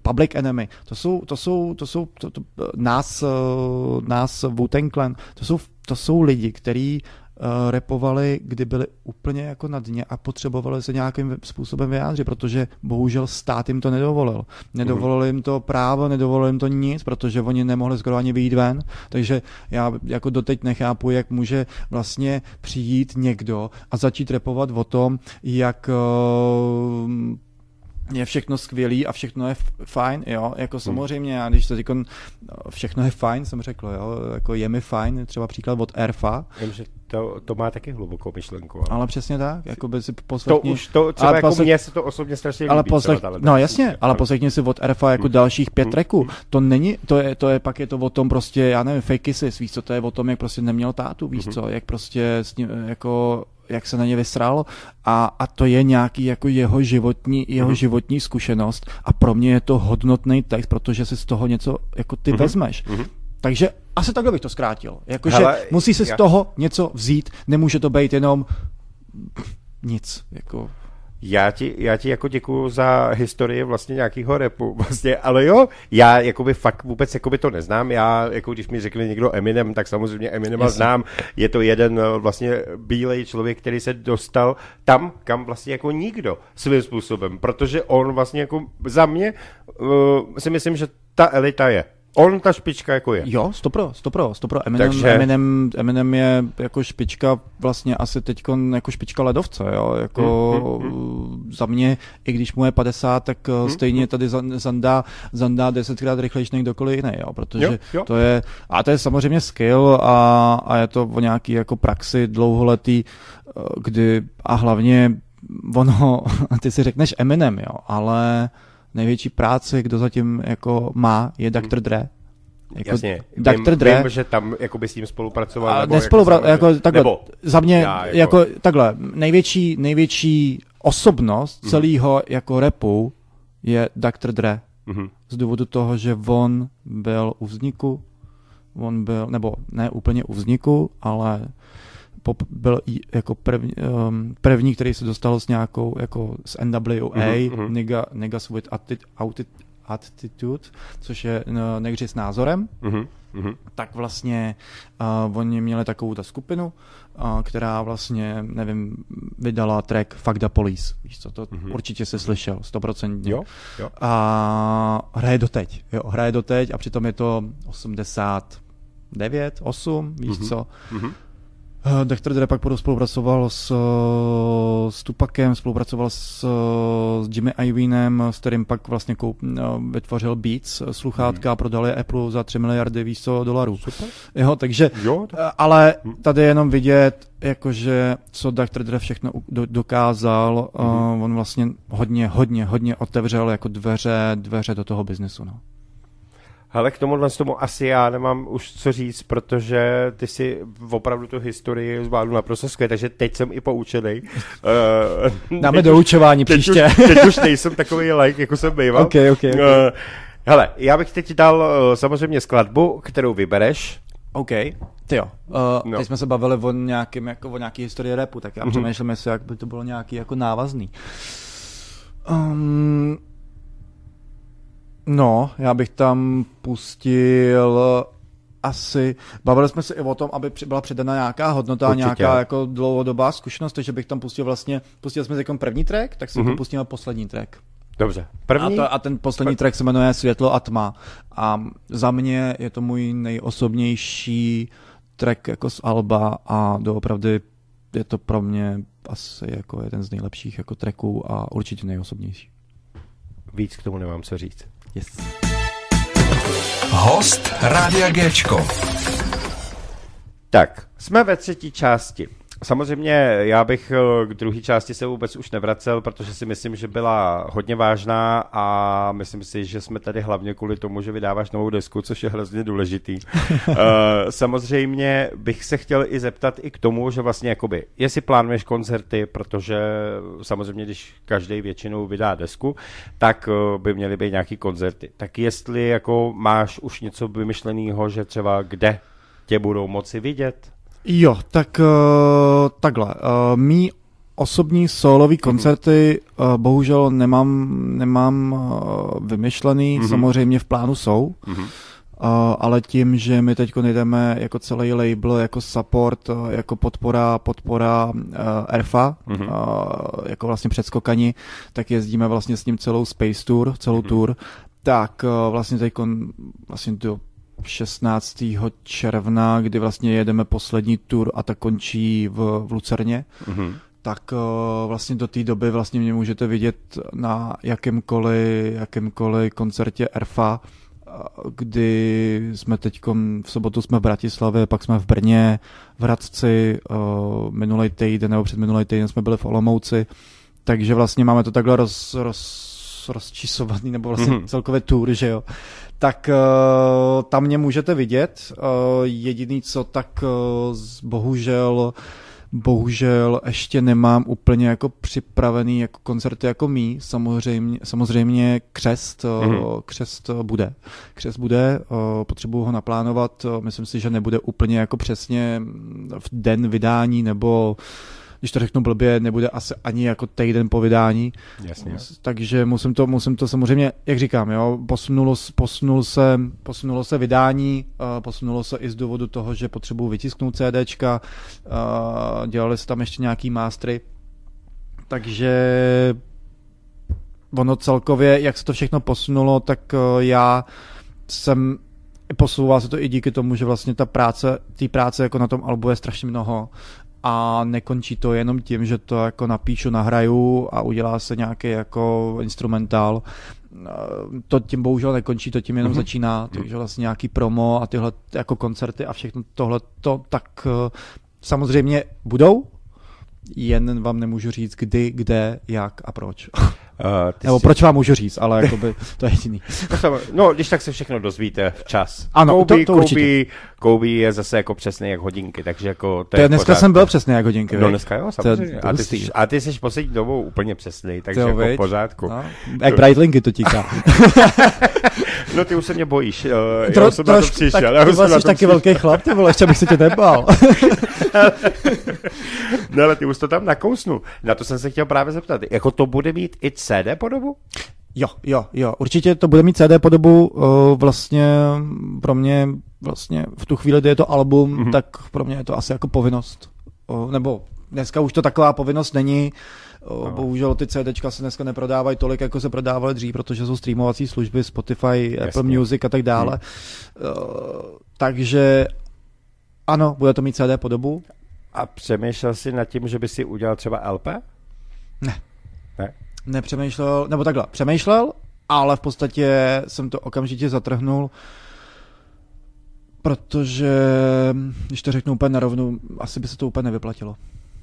Public Enemy, to jsou, to jsou, to jsou, to, to, nás, uh, nás Wu-Tang Clan, to jsou, to jsou lidi, kteří uh, repovali, kdy byli úplně jako na dně a potřebovali se nějakým způsobem vyjádřit, protože bohužel stát jim to nedovolil. Nedovolil jim to právo, nedovolil jim to nic, protože oni nemohli skoro ani vyjít ven, takže já jako doteď nechápu, jak může vlastně přijít někdo a začít repovat o tom, jak uh, je všechno skvělý a všechno je fajn, jo, jako samozřejmě, já když to říkám, všechno je fajn, jsem řekl, jo, jako je mi fajn, třeba příklad od Erfa, Vím, že to, to má taky hlubokou myšlenku. Ale, ale přesně tak, jako by si to poslechni, už, to třeba ale jako poslech- mně se to osobně strašně ale líbí. poslech, třeba no jasně, ale poslechni si od Erfa jako dalších pět tracků. To není, to je, to je, pak je to o tom prostě, já nevím, fake kisses, víš co, to je o tom, jak prostě neměl tátu, víš co, jak prostě s ním, jako, jak se na ně vysral a, a to je nějaký jako jeho životní, jeho životní zkušenost a pro mě je to hodnotný text, protože si z toho něco jako ty vezmeš. Takže asi takhle bych to zkrátil. Jakože musí si z toho něco vzít, nemůže to být jenom nic. Jako, Já ti, já ti jako děkuju za historii vlastně nějakého repu, vlastně, ale jo, já jakoby fakt vůbec jakoby to neznám, já, jako když mi řekne někdo Eminem, tak samozřejmě Eminema Jasně. znám, je to jeden eh, vlastně bílej člověk, který se dostal tam, kam vlastně jako nikdo svým způsobem, protože on vlastně jako za mě uh, si myslím, že ta elita je. On ta špička jako je. Jo, stopro, stopro, stopro. Eminem, Takže-. Eminem, Eminem je jako špička, vlastně asi teď jako špička ledovce, jo, jako Hmm, za mě, i když mu je 50, tak hmm. stejně tady Zan- Zanda, Zanda desetkrát rychlejší než kdokoliv jiný, jo, protože Jo, jo. to je, a to je samozřejmě skill a, a je to o nějaký jako praxi dlouholetý, eh, kdy, a hlavně ono, ty si řekneš Eminem, jo, ale největší práci, kdo zatím jako má, je Dr. Dre. Jako Jasně, Dr. vím, Dre. vím, že tam jakoby s tím spolupracoval. A nebo nespolupra- jako, jako, takhle, nebo, za mě, já jako... jako- jako takhle, největší, největší osobnost Mhm. celého jako repu je Dr. Dre. Mhm. Z důvodu toho, že on byl u vzniku, on byl, nebo ne úplně u vzniku, ale pop, byl jako první, um, první, který se dostal s nějakou, jako s NWA, Mhm, mhm. Nigga, Niggas with atti, atti, Attitude, což je no, negři s názorem, Mhm. Mhm. tak vlastně uh, oni měli takovou ta skupinu, uh, která vlastně, nevím, vydala track Fuck the Police. Víš co, to mm-hmm. určitě se slyšel, stoprocentně. Jo, jo. A hraje doteď, jo, hraje doteď a přitom je to 89, 8, víš mm-hmm. co. Mhm. Uh, Dr. Dre pak potom spolupracoval s, uh, s Tupakem, spolupracoval s, uh, s Jimmy Ioinem, s kterým pak vlastně koup, vytvořil Beats, sluchátka a prodal je Apple za 3 miliardy co dolarů. Super. Jo, takže, Jo, to- ale tady je jenom vidět, jakože co Dr. Dre všechno do, dokázal, uh, on vlastně hodně, hodně, hodně otevřel jako dveře, dveře do toho biznesu, no. Ale k tomu z tomu asi já nemám už co říct, protože ty si opravdu tu historii zvládl naprosto skvěle, takže teď jsem i poučený. Uh, Dáme doučování teď příště. Už, teď už nejsem takový like, jako jsem býval. Ok, ok, ok. Eh, Hele, já bych teď dal uh, samozřejmě skladbu, kterou vybereš. OK, ty jo. Uh, no. Teď jsme se bavili o nějakým, jako o nějaký historii repu, tak já mm-hmm. přemýšlím, jestli jak by to bylo nějaký jako návazný. Um, no, já bych tam pustil asi, bavili jsme se i o tom, aby byla předána nějaká hodnota, Určitě. nějaká jako dlouhodobá zkušenost, takže bych tam pustil vlastně, pustil jsme jako první track, tak si mm-hmm. pustíme poslední track. Dobře. První... A, to, a ten poslední track se jmenuje Světlo a tma. A za mě je to můj nejosobnější track jako z Alba a doopravdy je to pro mě asi jako jeden z nejlepších jako tracků a určitě nejosobnější. Víc k tomu nemám co říct. Yes. Host Rádia Géčko. Tak, jsme ve třetí části. Samozřejmě já bych eh, k druhé části se vůbec už nevracel, protože si myslím, že byla hodně vážná a myslím si, že jsme tady hlavně kvůli tomu, že vydáváš novou desku, což je hrozně důležitý. uh, samozřejmě bych se chtěl i zeptat i k tomu, že vlastně jakoby, jestli plánuješ koncerty, protože samozřejmě, když každý většinou vydá desku, tak uh, by měly být nějaký koncerty. Tak jestli jako máš už něco vymyšleného, že třeba kde tě budou moci vidět? Jo, tak uh, takhle. Uh, mý osobní solový mhm. koncerty mm-hmm. uh, bohužel nemám, nemám uh, vymyšlený, mm-hmm. samozřejmě v plánu jsou, mm-hmm. uh, ale tím, že my teď jdeme jako celý label, jako support, uh, jako podpora, podpora uh, ERFA, mm-hmm. uh, jako vlastně předskokani, tak jezdíme vlastně s ním celou Space Tour, celou mm-hmm. tour, tak uh, vlastně teď vlastně do 16. června, kdy vlastně jedeme poslední tur a ta končí v, v Lucerně, mm-hmm. tak uh, vlastně do té doby vlastně mě můžete vidět na jakémkoliv, jakémkoliv koncertě ERFA, eh, kdy jsme teď v sobotu jsme v Bratislavě, pak jsme v Brně, v Hradci, uh, minulý týden nebo před minulý týden jsme byli v Olomouci, takže vlastně máme to takhle roz, roz rozčísovaný, nebo vlastně mm-hmm. celkově tour, že jo, tak uh, tam mě můžete vidět. Uh, jediný co, tak uh, bohužel bohužel ještě nemám úplně jako připravený jako koncerty jako mý. Samozřejmě, samozřejmě křest, mm-hmm. křest bude. Křest bude, potřebuju ho naplánovat. Myslím si, že nebude úplně jako přesně v den vydání nebo když to řeknu blbě, nebude asi ani jako týden po vydání. Jasně. Takže musím to, musím to samozřejmě, jak říkám, jo, posunulo, posunulo, se, posunulo se vydání, uh, posunulo se i z důvodu toho, že potřebuji vytisknout CDčka, uh, dělali se tam ještě nějaký mástry, takže ono celkově, jak se to všechno posunulo, tak uh, já jsem posouval se to i díky tomu, že vlastně ta práce, té práce jako na tom albu je strašně mnoho a nekončí to jenom tím, že to jako napíšu, nahraju a udělá se nějaký jako instrumentál. To tím bohužel nekončí, to tím jenom mm-hmm. začíná, takže vlastně nějaký promo a tyhle jako koncerty a všechno tohle to tak eh, samozřejmě budou, jen vám nemůžu říct kdy, kde, jak a proč. Uh, Nebo jsi... proč vám můžu říct, ale jakoby, to je jediný. no, když tak se všechno dozvíte včas. Ano, Kobe, to, to Kobe, Kobe je zase jako přesný jak hodinky, takže jako to, to je Dneska pořád... jsem byl přesný jak hodinky, No dneska jo, samozřejmě. To, a, ty jsi, a ty jsi poslední dobou úplně přesný, takže to, jako v pořádku. No, jak Breitlingy to tíká. no ty už se mě bojíš, uh, Tro, já jsem troš, to přišel. Tak, ty jsi taky velký chlap, ty vole, ještě bych se tě nebál. no ale ty už to tam nakousnu. Na to jsem se chtěl právě zeptat. Jako to bude mít i CD podobu? Jo, jo, jo. Určitě to bude mít CD podobu. Uh, vlastně pro mě vlastně v tu chvíli, kdy je to album, mm-hmm. tak pro mě je to asi jako povinnost. Uh, nebo dneska už to taková povinnost není. Uh, no. Bohužel ty CDčka se dneska neprodávají tolik, jako se prodávaly dřív, protože jsou streamovací služby, Spotify, Jasně. Apple Music a tak dále. Mm. Uh, takže ano, bude to mít CD podobu. A přemýšlel jsi nad tím, že by si udělal třeba LP? Ne. Ne? Nepřemýšlel, nebo takhle, přemýšlel, ale v podstatě jsem to okamžitě zatrhnul, protože, když to řeknu úplně narovnu, asi by se to úplně nevyplatilo.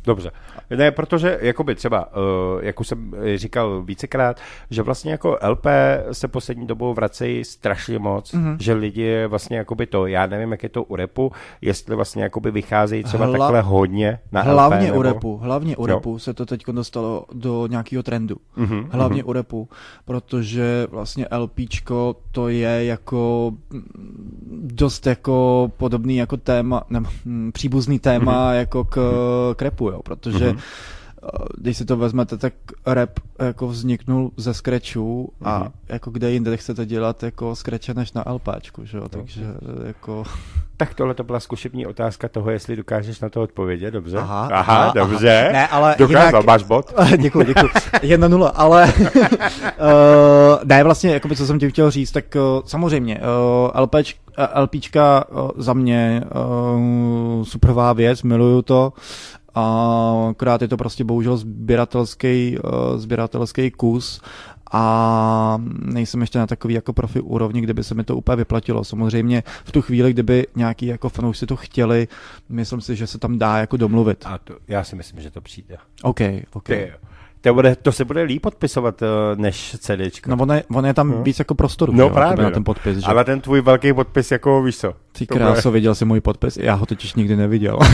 Dobře. Ne, protože jakoby třeba, uh, jak už jsem říkal vícekrát, že vlastně jako LP se poslední dobou vracejí strašně moc, mm-hmm. že lidi vlastně jakoby to, já nevím, jak je to u repu, jestli vlastně jakoby vycházejí třeba Hla... takhle hodně na Hlavně LP, nebo... u repu, hlavně u jo. repu se to teď dostalo do nějakého trendu. Mm-hmm. Hlavně mm-hmm. u repu, protože vlastně LPčko to je jako dost jako podobný jako téma, nebo hm, příbuzný téma mm-hmm. jako k, k repu, jo, protože mm-hmm když si to vezmete, tak rap jako vzniknul ze scratchů a mm-hmm. jako kde jinde chcete dělat jako scratche než na LPčku, že jo, takže jako... Tak tohle to byla zkušební otázka toho, jestli dokážeš na to odpovědět, dobře? Aha, aha, aha dobře. Aha. Ne, ale Dokázal, jinak... máš bod? děkuji, děkuji. Jedna nula, ale uh, ne, vlastně, jako by, co jsem ti chtěl říct, tak uh, samozřejmě, uh, LPč, LPčka uh, za mě uh, superová věc, miluju to, a akorát je to prostě bohužel sběratelský, uh, sběratelský kus a nejsem ještě na takový jako profi úrovni, kde by se mi to úplně vyplatilo. Samozřejmě v tu chvíli, kdyby nějaký jako fanoušci to chtěli, myslím si, že se tam dá jako domluvit. A to, já si myslím, že to přijde. OK, OK. Ty, to, bude, to se bude líp podpisovat uh, než CDčko. No on je, on je tam no. víc jako prostoru, no, že? právě, na ten podpis. Že? Ale ten tvůj velký podpis jako víš co? Ty kráso, viděl jsi můj podpis? Já ho totiž nikdy neviděl.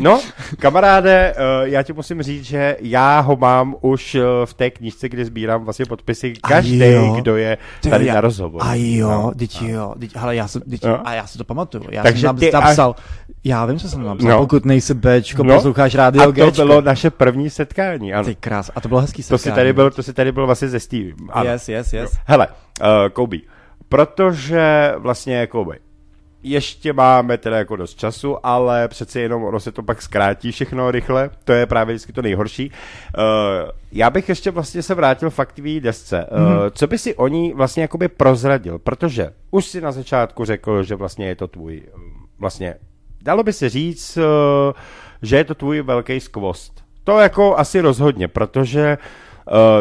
No, kamaráde, eh, já ti musím říct, že já ho mám už eh, v té knížce, kde sbírám vlastně podpisy každý, kdo je tady na rozhovor. A jo, no. teď jo, hele, já, jsem, teď, no. a já si to pamatuju. Já Takže jsem ty napsal, a... já vím, co jsem napsal, no. pokud nejsi Bčko, no. posloucháš rádio A to Gčko. bylo naše první setkání, ano. Ty krás, a to bylo hezký setkání. To si tady byl, to si tady byl vlastně ze Steve. Yes, yes, yes. Hele, uh, Kobe, protože vlastně Kobe, ještě máme teda jako dost času, ale přece jenom ono se to pak zkrátí všechno rychle, to je právě vždycky to nejhorší. Uh, já bych ještě vlastně se vrátil k desce. Uh, mm-hmm. Co by si o ní vlastně jakoby prozradil, protože už si na začátku řekl, že vlastně je to tvůj, vlastně dalo by se říct, uh, že je to tvůj velký skvost. To jako asi rozhodně, protože Uh,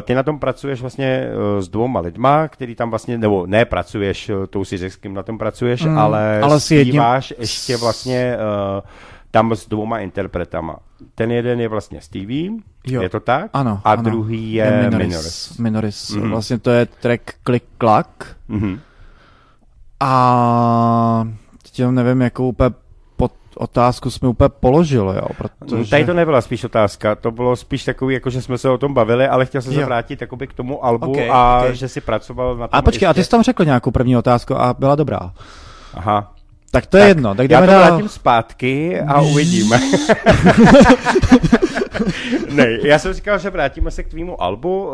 ty na tom pracuješ vlastně uh, s dvouma lidma, který tam vlastně, nebo ne pracuješ, uh, tou si řekl, s kým na tom pracuješ, mm, ale, ale zpíváš jedním... ještě vlastně tam s dvouma interpretama. Ten jeden je vlastně Stevie, jo. je to tak? Ano. A ano. druhý je, je Minoris. Minoris. Minoris. Mm. Vlastně to je track Click Clack. Mm-hmm. A teď nevím, jakou úplně otázku jsme úplně položili, jo, protože... Tady to nebyla spíš otázka, to bylo spíš takový, jako že jsme se o tom bavili, ale chtěl jsem se vrátit jakoby k tomu albu okay, a okay. že si pracoval na tom A počkej, ještě... a ty jsi tam řekl nějakou první otázku a byla dobrá. Aha. Tak to je tak jedno. Tak jdeme já to dál... vrátím zpátky a uvidíme. ne, já jsem říkal, že vrátíme se k tvýmu albu.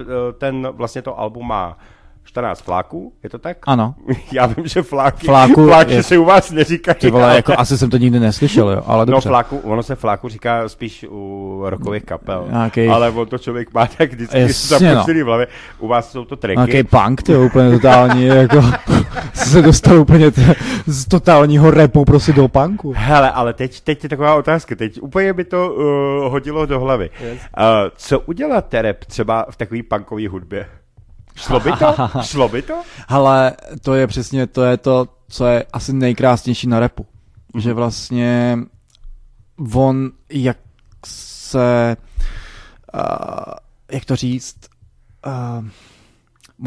Eh, ten vlastně to album má 14 fláků, je to tak? Ano. Já vím, že fláky, fláku fláky je... se u vás neříkají. Ty vole, ale... jako asi jsem to nikdy neslyšel, jo, ale no, dobře. No fláku, ono se fláku říká spíš u rokových kapel, Nějaký... ale on to člověk má tak vždycky Jasně, no. v hlavě. U vás jsou to tracky. Nějaký punk, ty úplně totální, jako se dostal úplně t- z totálního repu prostě do punku. Hele, ale teď, teď je taková otázka, teď úplně by to uh, hodilo do hlavy. Yes. Uh, co udělat rap třeba v takové punkové hudbě? Šlo by to? Šlo by to? Ale to je přesně, to je to, co je asi nejkrásnější na repu. Mm-hmm. Že vlastně on, jak se, uh, jak to říct, uh,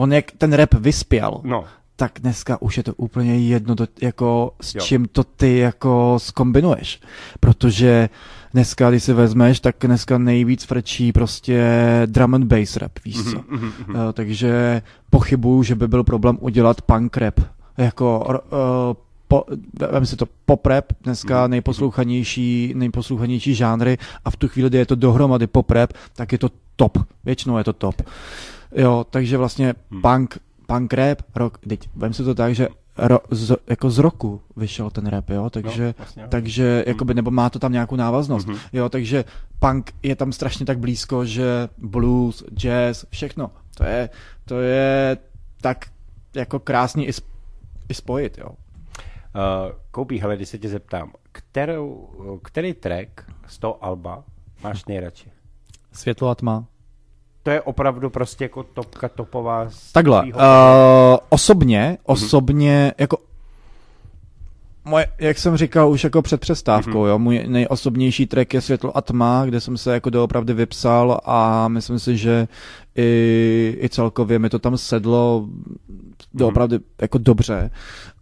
on jak ten rap vyspěl, no. tak dneska už je to úplně jedno, to, jako s jo. čím to ty jako skombinuješ. Protože uh, dneska, když si vezmeš, tak dneska nejvíc frčí prostě drum and bass rap, víš co. Mm-hmm, mm-hmm. Uh, takže pochybuju, že by byl problém udělat punk rap. Jako uh, po, vem si to pop rap, dneska nejposlouchanější, nejposlouchanější žánry a v tu chvíli, kdy je to dohromady pop rap, tak je to top. Většinou je to top. Jo, takže vlastně mm. punk, punk rap, rock, teď vem si to tak, že ro, z, jako z roku vyšel ten rap, jo, takže, no, vlastně, takže mm. jakoby, nebo má to tam nějakou návaznost, mm-hmm. jo, takže punk je tam strašně tak blízko, že blues, jazz, všechno, to je, to je tak jako krásný i, i spojit, jo. Uh, Koupí, hele, když se tě zeptám, kterou, který track z toho Alba máš nejradši? Světlo a tma to je opravdu prostě jako topka topová. Takhle, uh, osobně, mhm. osobně, mm-hmm. jako moje, jak jsem říkal už jako před přestávkou, mm-hmm. jo, můj nejosobnější track je Světlo a tma, kde jsem se jako doopravdy vypsal a myslím si, že i, i celkově mi to tam sedlo doopravdy mm-hmm. jako dobře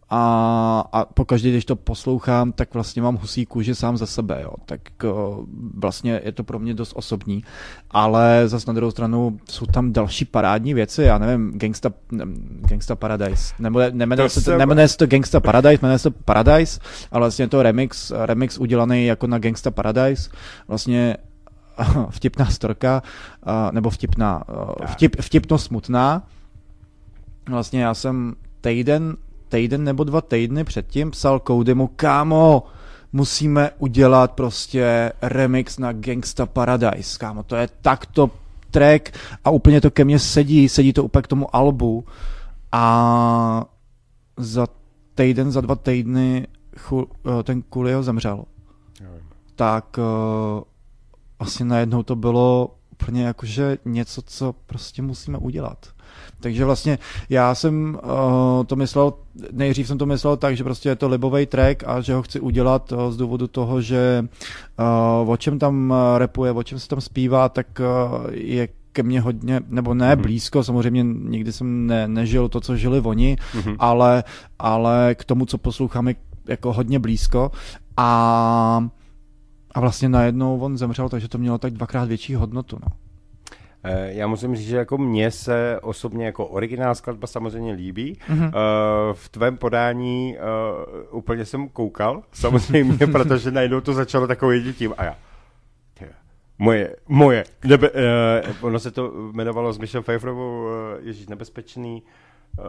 a, a pokaždé, když to poslouchám, tak vlastně mám husí kůži sám za sebe, jo. Tak uh, vlastně je to pro mě dost osobní, ale zase na druhou stranu jsou tam další parádní věci, já nevím, Gangsta, ne, Gangsta Paradise, nebude, nemenuje, se to, nemenuje se to Gangsta Paradise, jmenuje se to Paradise, ale vlastně je to remix, remix udělaný jako na Gangsta Paradise, vlastně vtipná storka, uh, nebo vtipná, uh, vtip, vtipno smutná, Vlastně já jsem týden týden nebo dva týdny předtím psal Codymu, kámo, musíme udělat prostě remix na Gangsta Paradise, kámo, to je takto track a úplně to ke mně sedí, sedí to úplně k tomu albu a za týden, za dva týdny chul, eh, ten Coolio zemřel. Tak uh, vlastně najednou to bylo úplně jakože něco, co prostě musíme udělat. Takže vlastně já jsem uh, to myslel, nejdřív jsem to myslel tak, že prostě je to libový track a že ho chci udělat uh, z důvodu toho, že uh, o čem tam repuje, o čem se tam zpívá, tak uh, je ke mně hodně, nebo ne mm-hmm. blízko, samozřejmě nikdy jsem ne, nežil to, co žili oni, mm-hmm. ale, ale k tomu, co posloucháme, jako hodně blízko a a vlastně najednou on zemřel, takže to mělo tak dvakrát větší hodnotu. No. Eh, já musím říct, že jako mně se osobně jako originál skladba samozřejmě líbí. Mm-hmm. V tvém podání uh, úplně jsem koukal, samozřejmě, protože najednou to začalo takovým dětím a já. Moje, moje. Nebe, uh, ono se to jmenovalo s Michelle Pfeifferovou uh, Ježíš nebezpečný uh,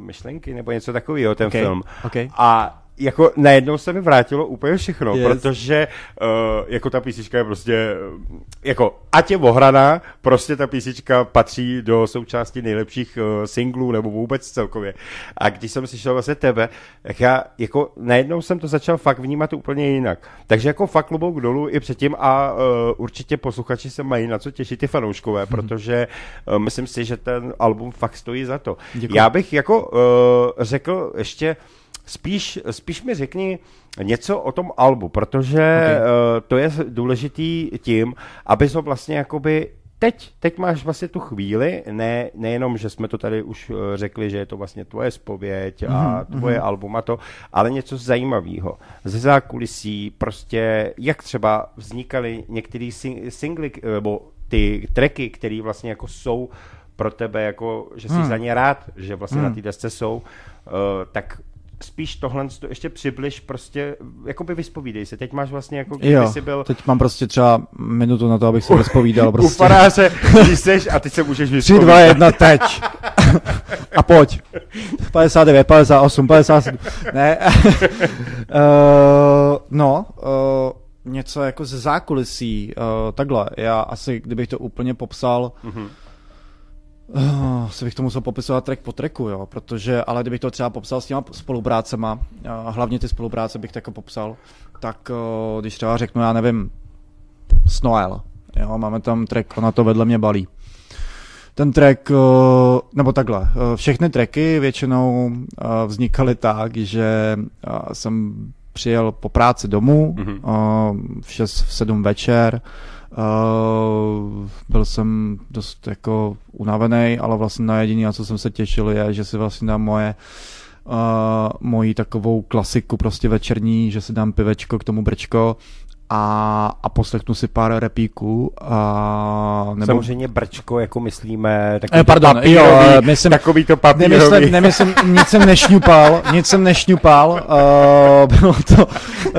myšlenky nebo něco takového, ten okay. film. Okay. A jako najednou se mi vrátilo úplně všechno, yes. protože uh, jako ta písnička je prostě, uh, jako ať je ohraná, prostě ta písnička patří do součásti nejlepších uh, singlů nebo vůbec celkově. A když jsem slyšel vlastně tebe, tak já jako najednou jsem to začal fakt vnímat úplně jinak. Takže jako fakt klobouk dolů i předtím a uh, určitě posluchači se mají na co těšit ty fanouškové, hmm. protože uh, myslím si, že ten album fakt stojí za to. Děkuji. Já bych jako uh, řekl ještě, Spíš, spíš mi řekni něco o tom albu, protože okay. uh, to je důležitý tím, aby to vlastně jakoby teď, teď máš vlastně tu chvíli, ne, nejenom, že jsme to tady už eh, řekli, že je to vlastně tvoje spověď a mm-hmm. tvoje album a to, ale něco zajímavého. Ze zákulisí, prostě jak třeba vznikaly některé singly, eh, nebo ty tracky, které vlastně jako jsou pro tebe, jako, že jsi hmm. za ně rád, že vlastně hmm. na té desce jsou, uh, tak spíš tohle to ještě přibliž, prostě jako by vyspovídej se. Teď máš vlastně jako, kdyby jsi byl... teď mám prostě třeba minutu na to, abych se vyspovídal. Prostě. U faráře, když seš a teď se můžeš vyspovídat. 3, 2, 1, teď. a pojď. 59, 58, 57. Ne. uh, no, uh, něco jako ze zákulisí, uh, takhle. Já asi, kdybych to úplně popsal, mm-hmm Uh, si bych to musel popisovat track po tracku, jo, protože, ale kdybych to třeba popsal s těma spoluprácema, uh, hlavně ty spolupráce bych tak popsal, tak uh, když třeba řeknu, já nevím, Snoel, jo, máme tam track, ona to vedle mě balí. Ten track, uh, nebo takhle, uh, všechny tracky většinou uh, vznikaly tak, že jsem přijel po práci domů mm-hmm. uh, v 6, v 7 večer, Uh, byl jsem dost jako unavený, ale vlastně na jediný, na co jsem se těšil, je, že si vlastně dám moje uh, moji takovou klasiku prostě večerní, že si dám pivečko k tomu brčko a, a poslechnu si pár repíků. A, nebo... Samozřejmě brčko, jako myslíme, takový eh, pardon, to papírový, jo, eh, myslím, takový to papírový. Nemyslím, nemyslím, nic jsem nešňupal, nic jsem nešňupal, uh, bylo, to,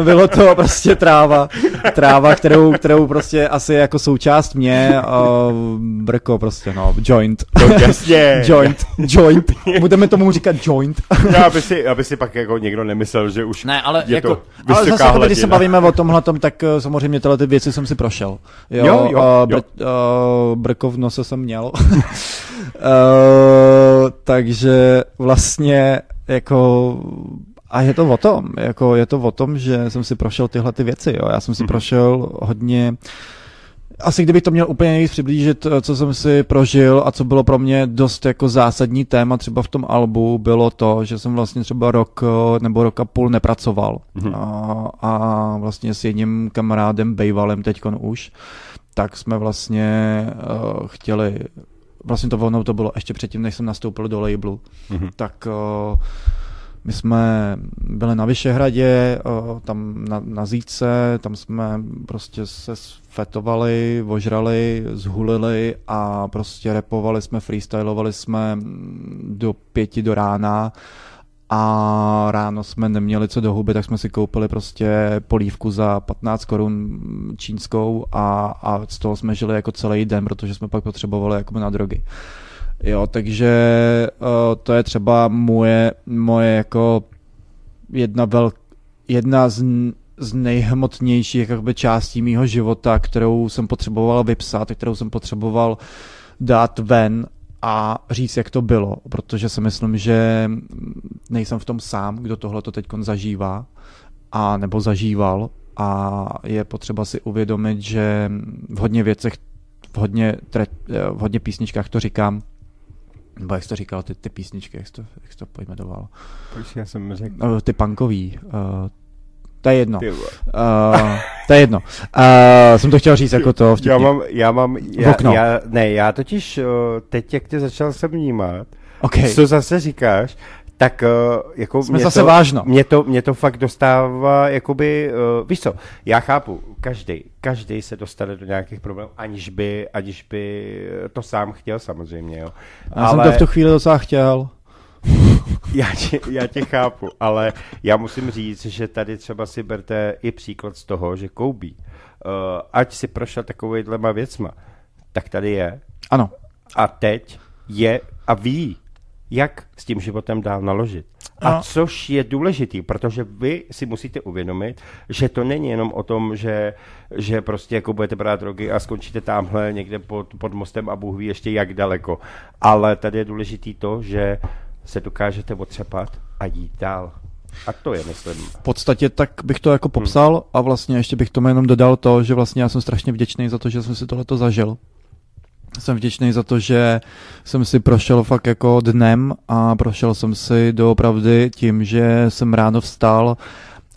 bylo to prostě tráva, tráva, kterou, kterou prostě asi jako součást mě, uh, brko prostě, no, joint. No, jasně. joint, joint, budeme tomu říkat joint. Já, aby si, aby si pak jako někdo nemyslel, že už ne, ale je jako, to ale zase, jako, když se bavíme o tomhle, tak tak eh, samozřejmě tyhle ty věci jsem si prošel. Jo, jo, jo, uh, br- uh, brko v nose jsem měl. uh, takže vlastně jako a je to o tom, jako je to o tom, že jsem si prošel tyhle ty věci, jo. Já jsem si mm-hmm. prošel hodně asi kdybych to měl úplně nejvíc přiblížit, eh, co jsem si prožil a co bylo pro mě dost jako zásadní téma třeba v tom albu, bylo to, že jsem vlastně třeba rok eh, nebo rok a půl nepracoval. Mm-hmm. A, a vlastně s jedním kamarádem, Bejvalem teďkon už, tak jsme vlastně uh, chtěli, vlastně to ono to bylo ještě předtím, než jsem nastoupil do labelu, mm-hmm. tak uh, my jsme byli na Vyšehradě, tam na, na Zíce, tam jsme prostě se fetovali, ožrali, zhulili a prostě repovali jsme, freestylovali jsme do pěti do rána a ráno jsme neměli co do huby, tak jsme si koupili prostě polívku za 15 korun čínskou a, a z toho jsme žili jako celý den, protože jsme pak potřebovali jako na drogy. Jo, takže uh, to je třeba moje, moje jako jedna vel, jedna z, z nejhmotnějších jakoby, částí mýho života, kterou jsem potřeboval vypsat, kterou jsem potřeboval dát ven a říct, jak to bylo, protože si myslím, že nejsem v tom sám, kdo tohle to teď zažívá a nebo zažíval. A je potřeba si uvědomit, že v hodně věcech, v hodně, tre, v hodně písničkách to říkám, nebo jak jsi to říkal, ty, ty písničky, jak jsi to, jak jsi to pojmenoval? Proč já jsem řekl? No, ty punkový. Uh, to je jedno. Uh, to je jedno. Uh, jsem to chtěl říct jako to vtipně. Já mám, já mám, já, já, ne, já totiž uh, teď, jak tě začal se vnímat, okay. co zase říkáš, tak uh, jako Jsme mě zase to, vážno. Mě to, mě to fakt dostává, jakoby, uh, víš co, já chápu, každý, každý se dostane do nějakých problémů, aniž by, aniž by to sám chtěl samozřejmě, jo. Já ale... jsem to v tu chvíli docela chtěl. já, tě, já tě chápu, ale já musím říct, že tady třeba si berte i příklad z toho, že Koubí, uh, ať si prošel takovýhlema věcma, tak tady je. Ano. A teď je a ví, jak s tím životem dál naložit. A no. což je důležitý, protože vy si musíte uvědomit, že to není jenom o tom, že, že prostě jako budete brát drogy a skončíte tamhle někde pod, pod mostem a Bůh ví ještě jak daleko. Ale tady je důležitý to, že se dokážete otřepat a jít dál. A to je, myslím. V podstatě tak bych to jako popsal hmm. a vlastně ještě bych tomu jenom dodal to, že vlastně já jsem strašně vděčný za to, že jsem si tohleto zažil, jsem vděčný za to, že jsem si prošel fakt jako dnem a prošel jsem si doopravdy tím, že jsem ráno vstal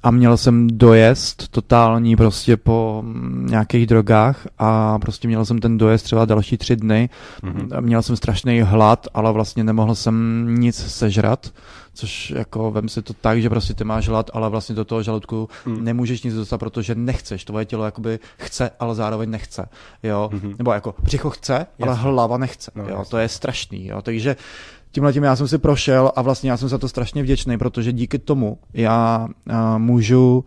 a měl jsem dojezd totální prostě po nějakých drogách a prostě měl jsem ten dojezd třeba další tři dny. Mm-hmm. Měl jsem strašný hlad, ale vlastně nemohl jsem nic sežrat což jako vem si to tak, že prostě ty máš hlad, ale vlastně do toho žaludku hmm. nemůžeš nic dostat, protože nechceš. Tvoje tělo jakoby chce, ale zároveň nechce. Jo? Hmm. Nebo jako břicho chce, jasně. ale hlava nechce. No, jo? To je strašný. Jo? Takže tímhle tím já jsem si prošel a vlastně já jsem za to strašně vděčný, protože díky tomu já uh, můžu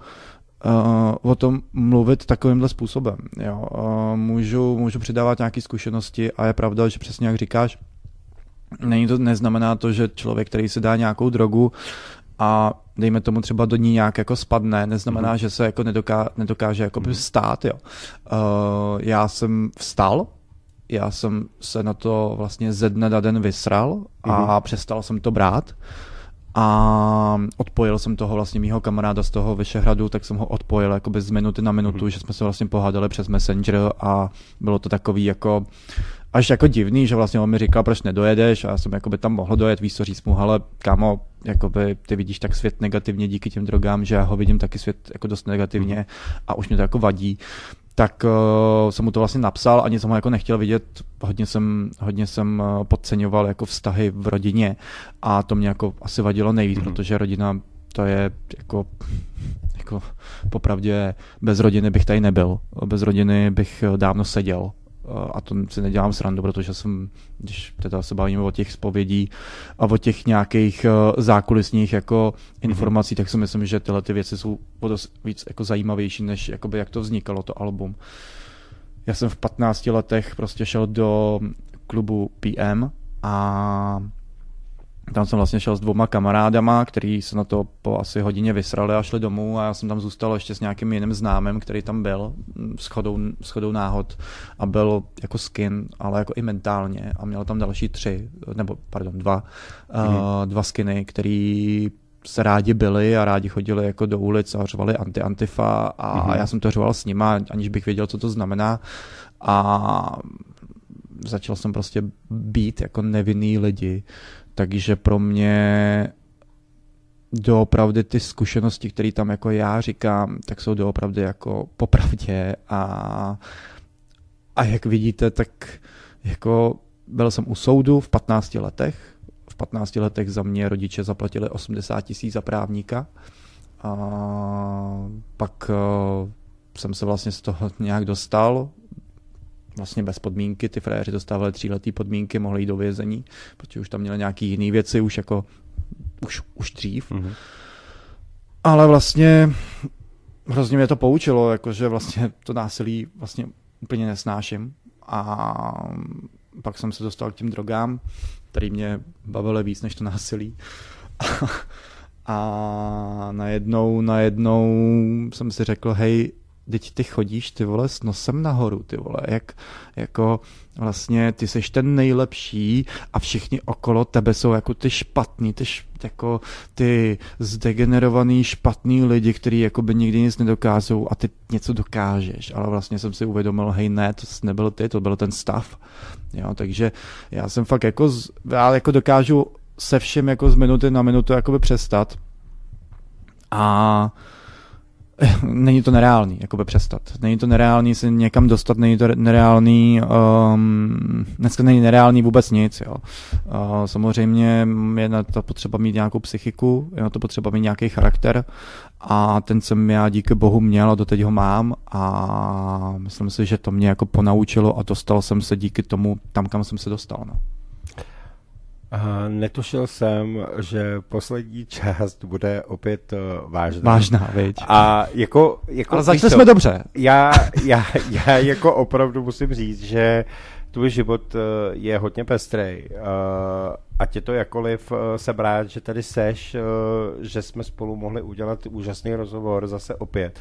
uh, o tom mluvit takovýmhle způsobem. Jo? Uh, můžu, můžu přidávat nějaké zkušenosti a je pravda, že přesně jak říkáš, Není to, neznamená to, že člověk, který si dá nějakou drogu a dejme tomu třeba do ní nějak jako spadne, neznamená, mm-hmm. že se jako nedoká, nedokáže jako mm-hmm. stát, jo. Uh, já jsem vstal, já jsem se na to vlastně ze dne na den vysral mm-hmm. a mhm. přestal jsem to brát a odpojil jsem toho vlastně mýho kamaráda z toho Vyšehradu, tak jsem ho odpojil jako z minuty na minutu, mm-hmm. že jsme se vlastně pohádali přes Messenger a bylo to takový jako až jako divný, že vlastně on mi říkal, proč nedojedeš a já jsem jako by tam mohl dojet, víc co říct mu, ale kámo, jakoby ty vidíš tak svět negativně díky těm drogám, že já ho vidím taky svět jako dost negativně mhm. a už mě to jako vadí tak uh, jsem mu to vlastně napsal, ani jsem ho jako nechtěl vidět, hodně jsem, hodně jsem uh, podceňoval jako vztahy v rodině a to mě jako asi vadilo nejvíc, mm-hmm. protože rodina to je jako, jako popravdě bez rodiny bych tady nebyl, bez rodiny bych eh, dávno seděl a to si nedělám srandu, protože jsem, když teda se bavíme o těch zpovědí a o těch nějakých uh, zákulisních jako informací, mm-hmm. tak si myslím, že tyhle ty věci jsou dost víc jako zajímavější, než jakoby jak to vznikalo, to album. Já jsem v 15 letech prostě šel do klubu PM a tam jsem vlastně šel s dvoma kamarádama, který se na to po asi hodině vysrali a šli domů a já jsem tam zůstal ještě s nějakým jiným známým, který tam byl s chodou, s chodou náhod a byl jako skin, ale jako i mentálně a měl tam další tři, nebo pardon, dva, mm-hmm. uh, dva skiny, který se rádi byli a rádi chodili jako do ulic a řvali anti-antifa a mm-hmm. já jsem to řval s nima, aniž bych věděl, co to znamená. A začal jsem prostě být jako nevinný lidi. Takže pro mě doopravdy ty zkušenosti, které tam jako já říkám, tak jsou doopravdy jako popravdě a, a jak vidíte, tak jako byl jsem u soudu v 15 letech. V 15 letech za mě rodiče zaplatili 80 tisíc za právníka. A pak uh, jsem se vlastně z toho nějak dostal, vlastně bez podmínky, ty frajeři dostávali tříletý podmínky, mohli jít do vězení, protože už tam měli nějaké jiné věci, už jako už, už dřív. Mm-hmm. Ale vlastně hrozně mě to poučilo, jakože vlastně to násilí vlastně úplně nesnáším. A pak jsem se dostal k těm drogám, který mě bavily víc než to násilí. a najednou, najednou jsem si řekl, hej, teď ty chodíš, ty vole, s nosem nahoru, ty vole, jak, jako vlastně ty seš ten nejlepší a všichni okolo tebe jsou jako ty špatný, ty, š, jako ty zdegenerovaný špatný lidi, kteří jako by nikdy nic nedokázou a ty něco dokážeš, ale vlastně jsem si uvědomil, hej ne, to nebyl ty, to byl ten stav, jo, takže já jsem fakt jako, já jako dokážu se všem jako z minuty na minutu jakoby přestat. A není to nereálný, jakoby přestat. Není to nereálný se někam dostat, není to nereálný, um, dneska není nereálný vůbec nic, jo. Uh, samozřejmě je na to potřeba mít nějakou psychiku, je na to potřeba mít nějaký charakter a ten jsem já díky bohu měl a doteď ho mám a myslím si, že to mě jako ponaučilo a dostal jsem se díky tomu tam, kam jsem se dostal, no. A netušil jsem, že poslední část bude opět uh, vážná. Vážná, viď. A jako... jako Ale začali jsme dobře. Já, já, já jako opravdu musím říct, že tvůj život uh, je hodně pestrej. Uh, ať je to jakoliv, jsem rád, že tady seš, že jsme spolu mohli udělat úžasný rozhovor zase opět.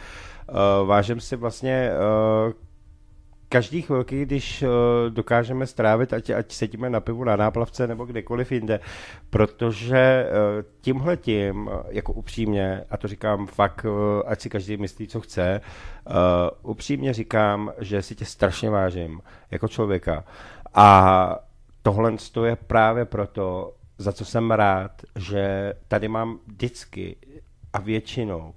Vážím si vlastně každý chvilky, když uh, dokážeme strávit, ať, ať sedíme na pivu na náplavce nebo kdekoliv jinde, protože uh, tímhle tím, jako upřímně, a to říkám fakt, uh, ať si každý myslí, co chce, uh, upřímně říkám, že si tě strašně vážím jako člověka. A tohle je právě proto, za co jsem rád, že tady mám vždycky a většinou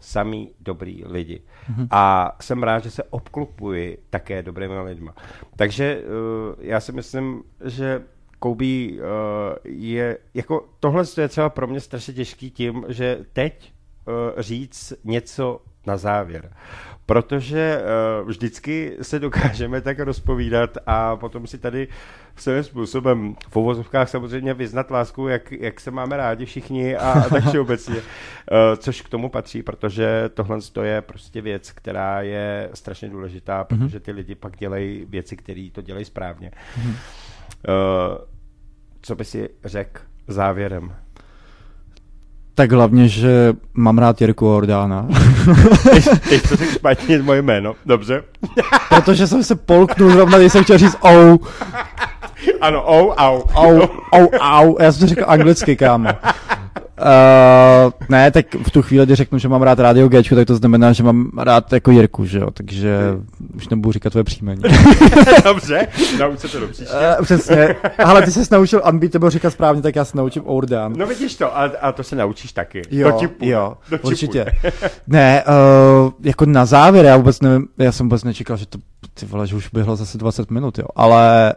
samý dobrý lidi. Mm-hmm. A jsem rád, že se obklupuji také dobrými lidmi. Takže uh, já si myslím, že Kobe uh, je, jako tohle je třeba pro mě strašně těžký tím, že teď uh, říct něco na závěr protože uh, vždycky se dokážeme tak rozpovídat a potom si tady svým způsobem v uvozovkách samozřejmě vyznat lásku, jak, jak se máme rádi všichni a, a tak všeobecně, uh, což k tomu patří, protože tohle je prostě věc, která je strašně důležitá, mhm. protože ty lidi pak dělají věci, které to dělají správně. Uh, co by si řekl závěrem? Tak hlavně, že mám rád Jirku Ordána. teď, to řekl špatně moje jméno, dobře. Protože jsem se polknul zrovna, když jsem chtěl říct ou. Ano, ou, au. Ou, ou, au. Já jsem to řekl anglicky, kámo. Uh, ne, tak v tu chvíli, kdy řeknu, že mám rád Radio G, tak to znamená, že mám rád jako Jirku, že jo, takže už nebudu říkat tvoje příjmení. Dobře, nauč se to do příště. Uh, přesně, ale ty jsi naučil Unbeatable říkat správně, tak já se naučím Ourdan. No vidíš to, a, a to se naučíš taky. Jo, to jo, to určitě. ne, uh, jako na závěr, já vůbec nevím, já jsem vůbec nečekal, že to, ty vole, že už bylo zase 20 minut, jo, ale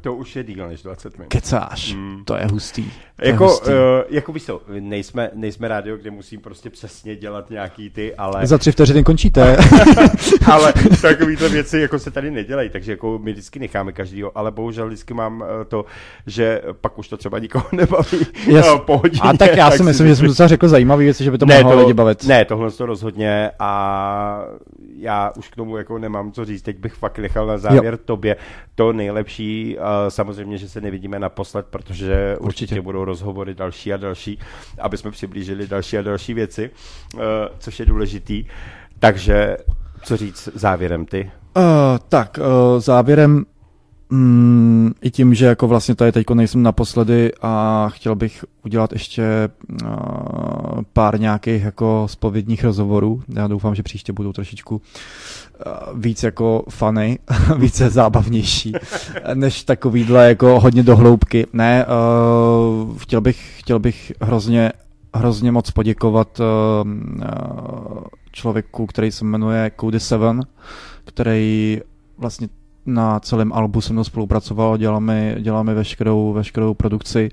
to už je díl než 20 minut. Kecáš, mm. to je hustý. To jako, je hustý. Uh, jako víš to, nejsme, nejsme rádio, kde musím prostě přesně dělat nějaký ty, ale... Za tři vteřiny končíte. ale takovýhle věci jako se tady nedělají, takže jako my vždycky necháme každýho, ale bohužel vždycky mám eh, to, že pak už to třeba nikoho nebaví yes. no, po hodině, A tak já si myslím, že jsem docela řekl zajímavý věci, že by to ne, mohlo to, lidi bavit. Ne, tohle to rozhodně a já už k tomu jako nemám co říct, teď bych fakt nechal na závěr jo. tobě to nejlepší, samozřejmě, že se nevidíme naposled, protože určitě, určitě budou rozhovory další a další, aby jsme přiblížili další a další věci, uh, což je důležitý. Takže co říct závěrem ty? Uh, tak, uh, závěrem Mm, I tím, že jako vlastně tady teďko nejsem naposledy a chtěl bych udělat ještě uh, pár nějakých jako spovědních rozhovorů. Já doufám, že příště budou trošičku uh, víc jako funny, více zábavnější, než takovýhle jako hodně dohloubky. Ne, uh, chtěl bych, chtěl bych hrozně, hrozně moc poděkovat uh, člověku, který se jmenuje Cody Seven, který vlastně na celém albu se mnou spolupracoval, děláme, děláme veškerou, veškerou produkci,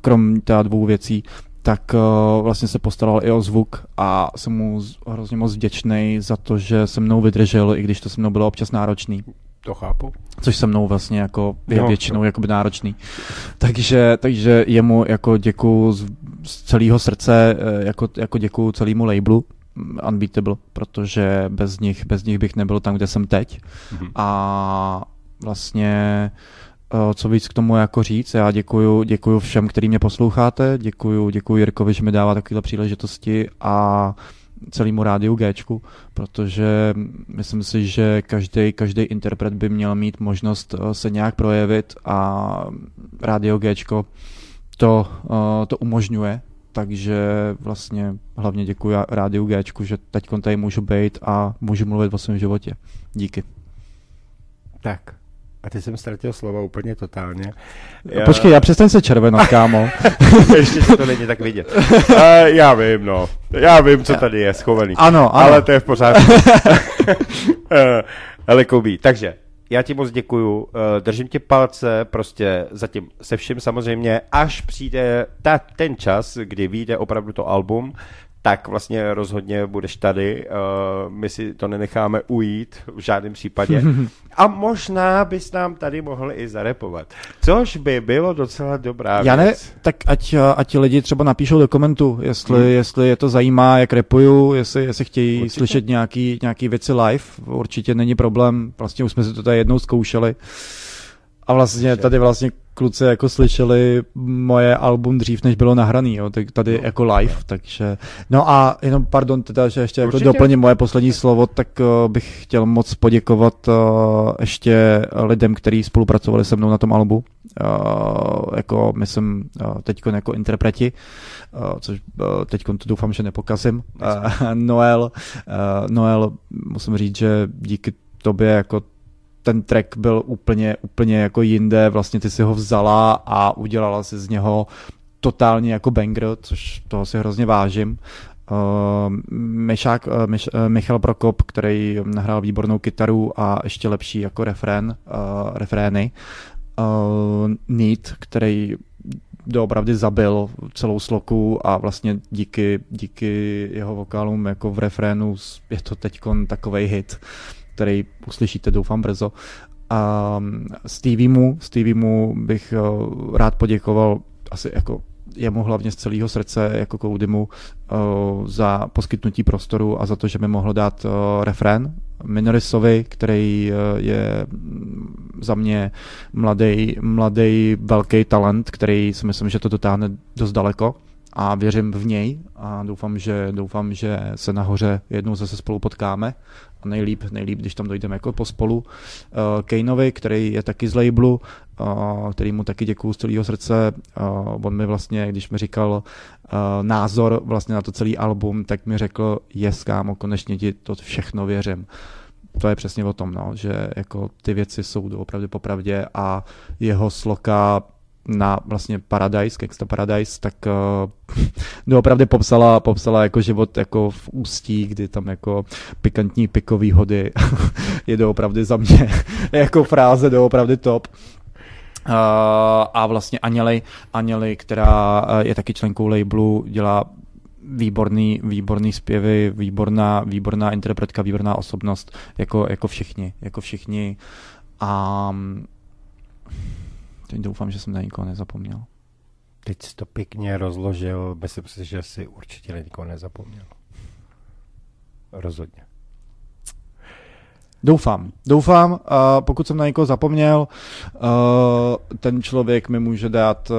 krom těch dvou věcí, tak uh, vlastně se postaral i o zvuk a jsem mu hrozně moc vděčný za to, že se mnou vydržel, i když to se mnou bylo občas náročný. To chápu. Což se mnou vlastně jako je no, většinou no. jakoby náročný. Takže, takže jemu jako děkuju z, z celého srdce, e, jako, jako děkuju celému labelu, Unbeatable, protože bez nich, bez nich bych nebyl tam, kde jsem teď. Mm-hmm. A vlastně eh, co víc k tomu jako říct. Já děkuju, děkuju všem, který mě posloucháte, děkuju, děkuju Jirkovi, že mi dává takovéhle příležitosti a celému rádiu G, protože myslím si, že každý, každý interpret by měl mít možnost eh, se nějak projevit a rádio G to, eh, to umožňuje takže vlastně hlavně děkuji Rádiu G, že teď tady můžu být a můžu mluvit o svém životě. Díky. Tak. A ty jsem ztratil slova úplně totálně. Já... Počkej, já přestaň se červenat, kámo. Ještě to není tak vidět. Uh, já vím, no. Já vím, co tady je schovaný. Ano, ano. Ale to je v pořádku. uh, ale Koubí, takže já ti moc děkuju, eh, držím ti palce prostě zatím se vším samozřejmě, až přijde ta, ten čas, kdy vyjde opravdu to album, tak vlastně rozhodně budeš tady. Uh, my si to nenecháme ujít v žádném případě. A možná bys nám tady mohl i zarepovat. Což by bylo docela dobrá Já ne, tak ať, ať lidi třeba napíšou do komentu, jestli, hmm. jestli je to zajímá, jak repuju, jestli, jestli chtějí Určitě. slyšet nějaký, nějaký věci live. Určitě není problém. Vlastně už jsme si to tady jednou zkoušeli. A vlastně tady vlastně kluci jako slyšeli moje album dřív, než bylo nahraný, jo, tak tady no, jako live, no. takže, no a jenom, pardon, teda, že ještě jako doplním moje poslední slovo, tak uh, bych chtěl moc poděkovat uh, ještě lidem, kteří spolupracovali se mnou na tom albu, uh, jako myslím uh, teď jako interpreti, uh, což uh, teď to doufám, že nepokazím, uh, Noel, uh, Noel, musím říct, že díky tobě jako ten track byl úplně, úplně jako jinde, vlastně ty si ho vzala a udělala si z něho totálně jako banger, což toho si hrozně vážím. Uh, Mišák, uh, Miš, uh, Michal Prokop, který nahrál výbornou kytaru a ještě lepší jako refrén, uh, refrény. Uh, Neat, který doopravdy zabil celou sloku a vlastně díky, díky jeho vokálům jako v refrénu je to teď takový hit který uslyšíte doufám brzo. A Stevie Stevie bych uh, rád poděkoval asi jako jemu hlavně z celého srdce jako Koudimu uh, za poskytnutí prostoru a za to, že mi mohl dát uh, refrén Minorisovi, který je za mě mladý, mladý velký talent, který si myslím, že to dotáhne dost daleko a věřím v něj a doufám, že, doufám, že se nahoře jednou zase spolu potkáme nejlíp, nejlíp, když tam dojdeme jako pospolu. Uh, Kaneovi, který je taky z labelu, uh, který mu taky děkuju z celého srdce. Uh, on mi vlastně, když mi říkal uh, názor vlastně na to celý album, tak mi řekl, yes, kámo, konečně ti to všechno věřím to je přesně o tom, no, že jako ty věci jsou opravdu popravdě a jeho sloka na vlastně Paradise, Gangsta Paradise, tak uh, doopravdy popsala, popsala jako život jako v ústí, kdy tam jako pikantní pikový hody je doopravdy za mě jako fráze doopravdy top. Uh, a vlastně Aněli, Aněli, která uh, je taky členkou labelu, dělá výborný, výborný zpěvy, výborná, výborná interpretka, výborná osobnost, jako, jako všichni, jako všichni. A um, Teď doufám, že jsem na nikoho nezapomněl. Teď jsi to pěkně rozložil, myslím si, že si určitě na nikoho nezapomněl. Rozhodně. Doufám, doufám. Uh, pokud jsem na někoho zapomněl, uh, ten člověk mi může dát uh,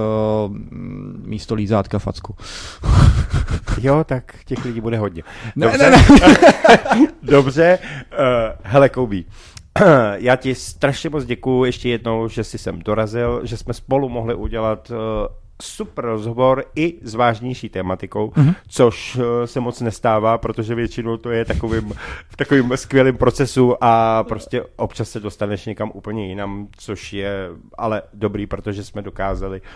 místo lízátka facku. jo, tak těch lidí bude hodně. Dobře, ne, ne, ne. Dobře. Uh, hele, Koubí, já ti strašně moc děkuju ještě jednou, že jsi sem dorazil, že jsme spolu mohli udělat uh, super rozhovor i s vážnější tématikou, mm-hmm. což uh, se moc nestává, protože většinou to je takovým, v takovým skvělým procesu a prostě občas se dostaneš někam úplně jinam, což je ale dobrý, protože jsme dokázali uh,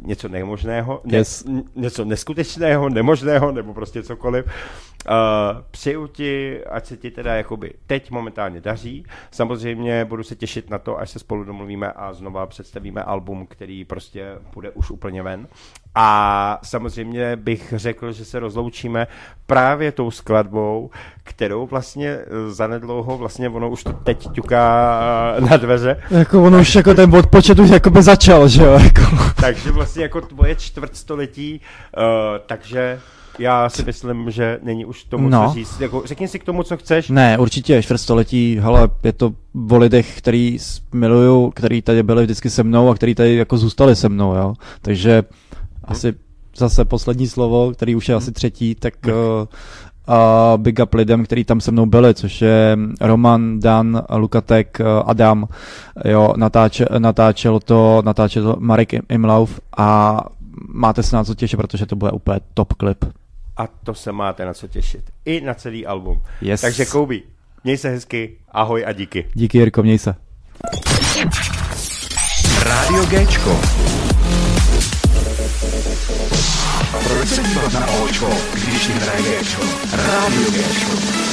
něco nemožného, yes. ne, něco neskutečného, nemožného, nebo prostě cokoliv. Uh, přeju ti, ať se ti teda jakoby teď momentálně daří. Samozřejmě budu se těšit na to, až se spolu domluvíme a znova představíme album, který prostě bude už úplně ven. A samozřejmě bych řekl, že se rozloučíme právě tou skladbou, kterou vlastně zanedlouho, vlastně ono už to teď ťuká na dveře. Jako ono už jako ten odpočet už jako by začal, že jo? Jako. takže vlastně jako tvoje čtvrtstoletí, uh, takže já si myslím, že není už tomu no. co říct. Jako, řekni si k tomu, co chceš. Ne, určitě čtvrtstoletí, hele, je to o lidech, který miluju, který tady byli vždycky se mnou a který tady jako zůstali se mnou, jo. Takže. Asi zase poslední slovo, který už je hmm. asi třetí, tak uh, uh, big up lidem, který tam se mnou byli, což je Roman, Dan, Lukatek, uh, Adam, jo, natáče, natáčel to, natáčel to Marek Imlauf a máte se na co těšit, protože to bude úplně top klip a to se máte na co těšit. I na celý album. Yes. Takže Koubi, měj se hezky, ahoj a díky. Díky Jirko, měj se. Rádio Géčko. Proč se dívat na Očko, když hraje Géčko? Rádio Géčko.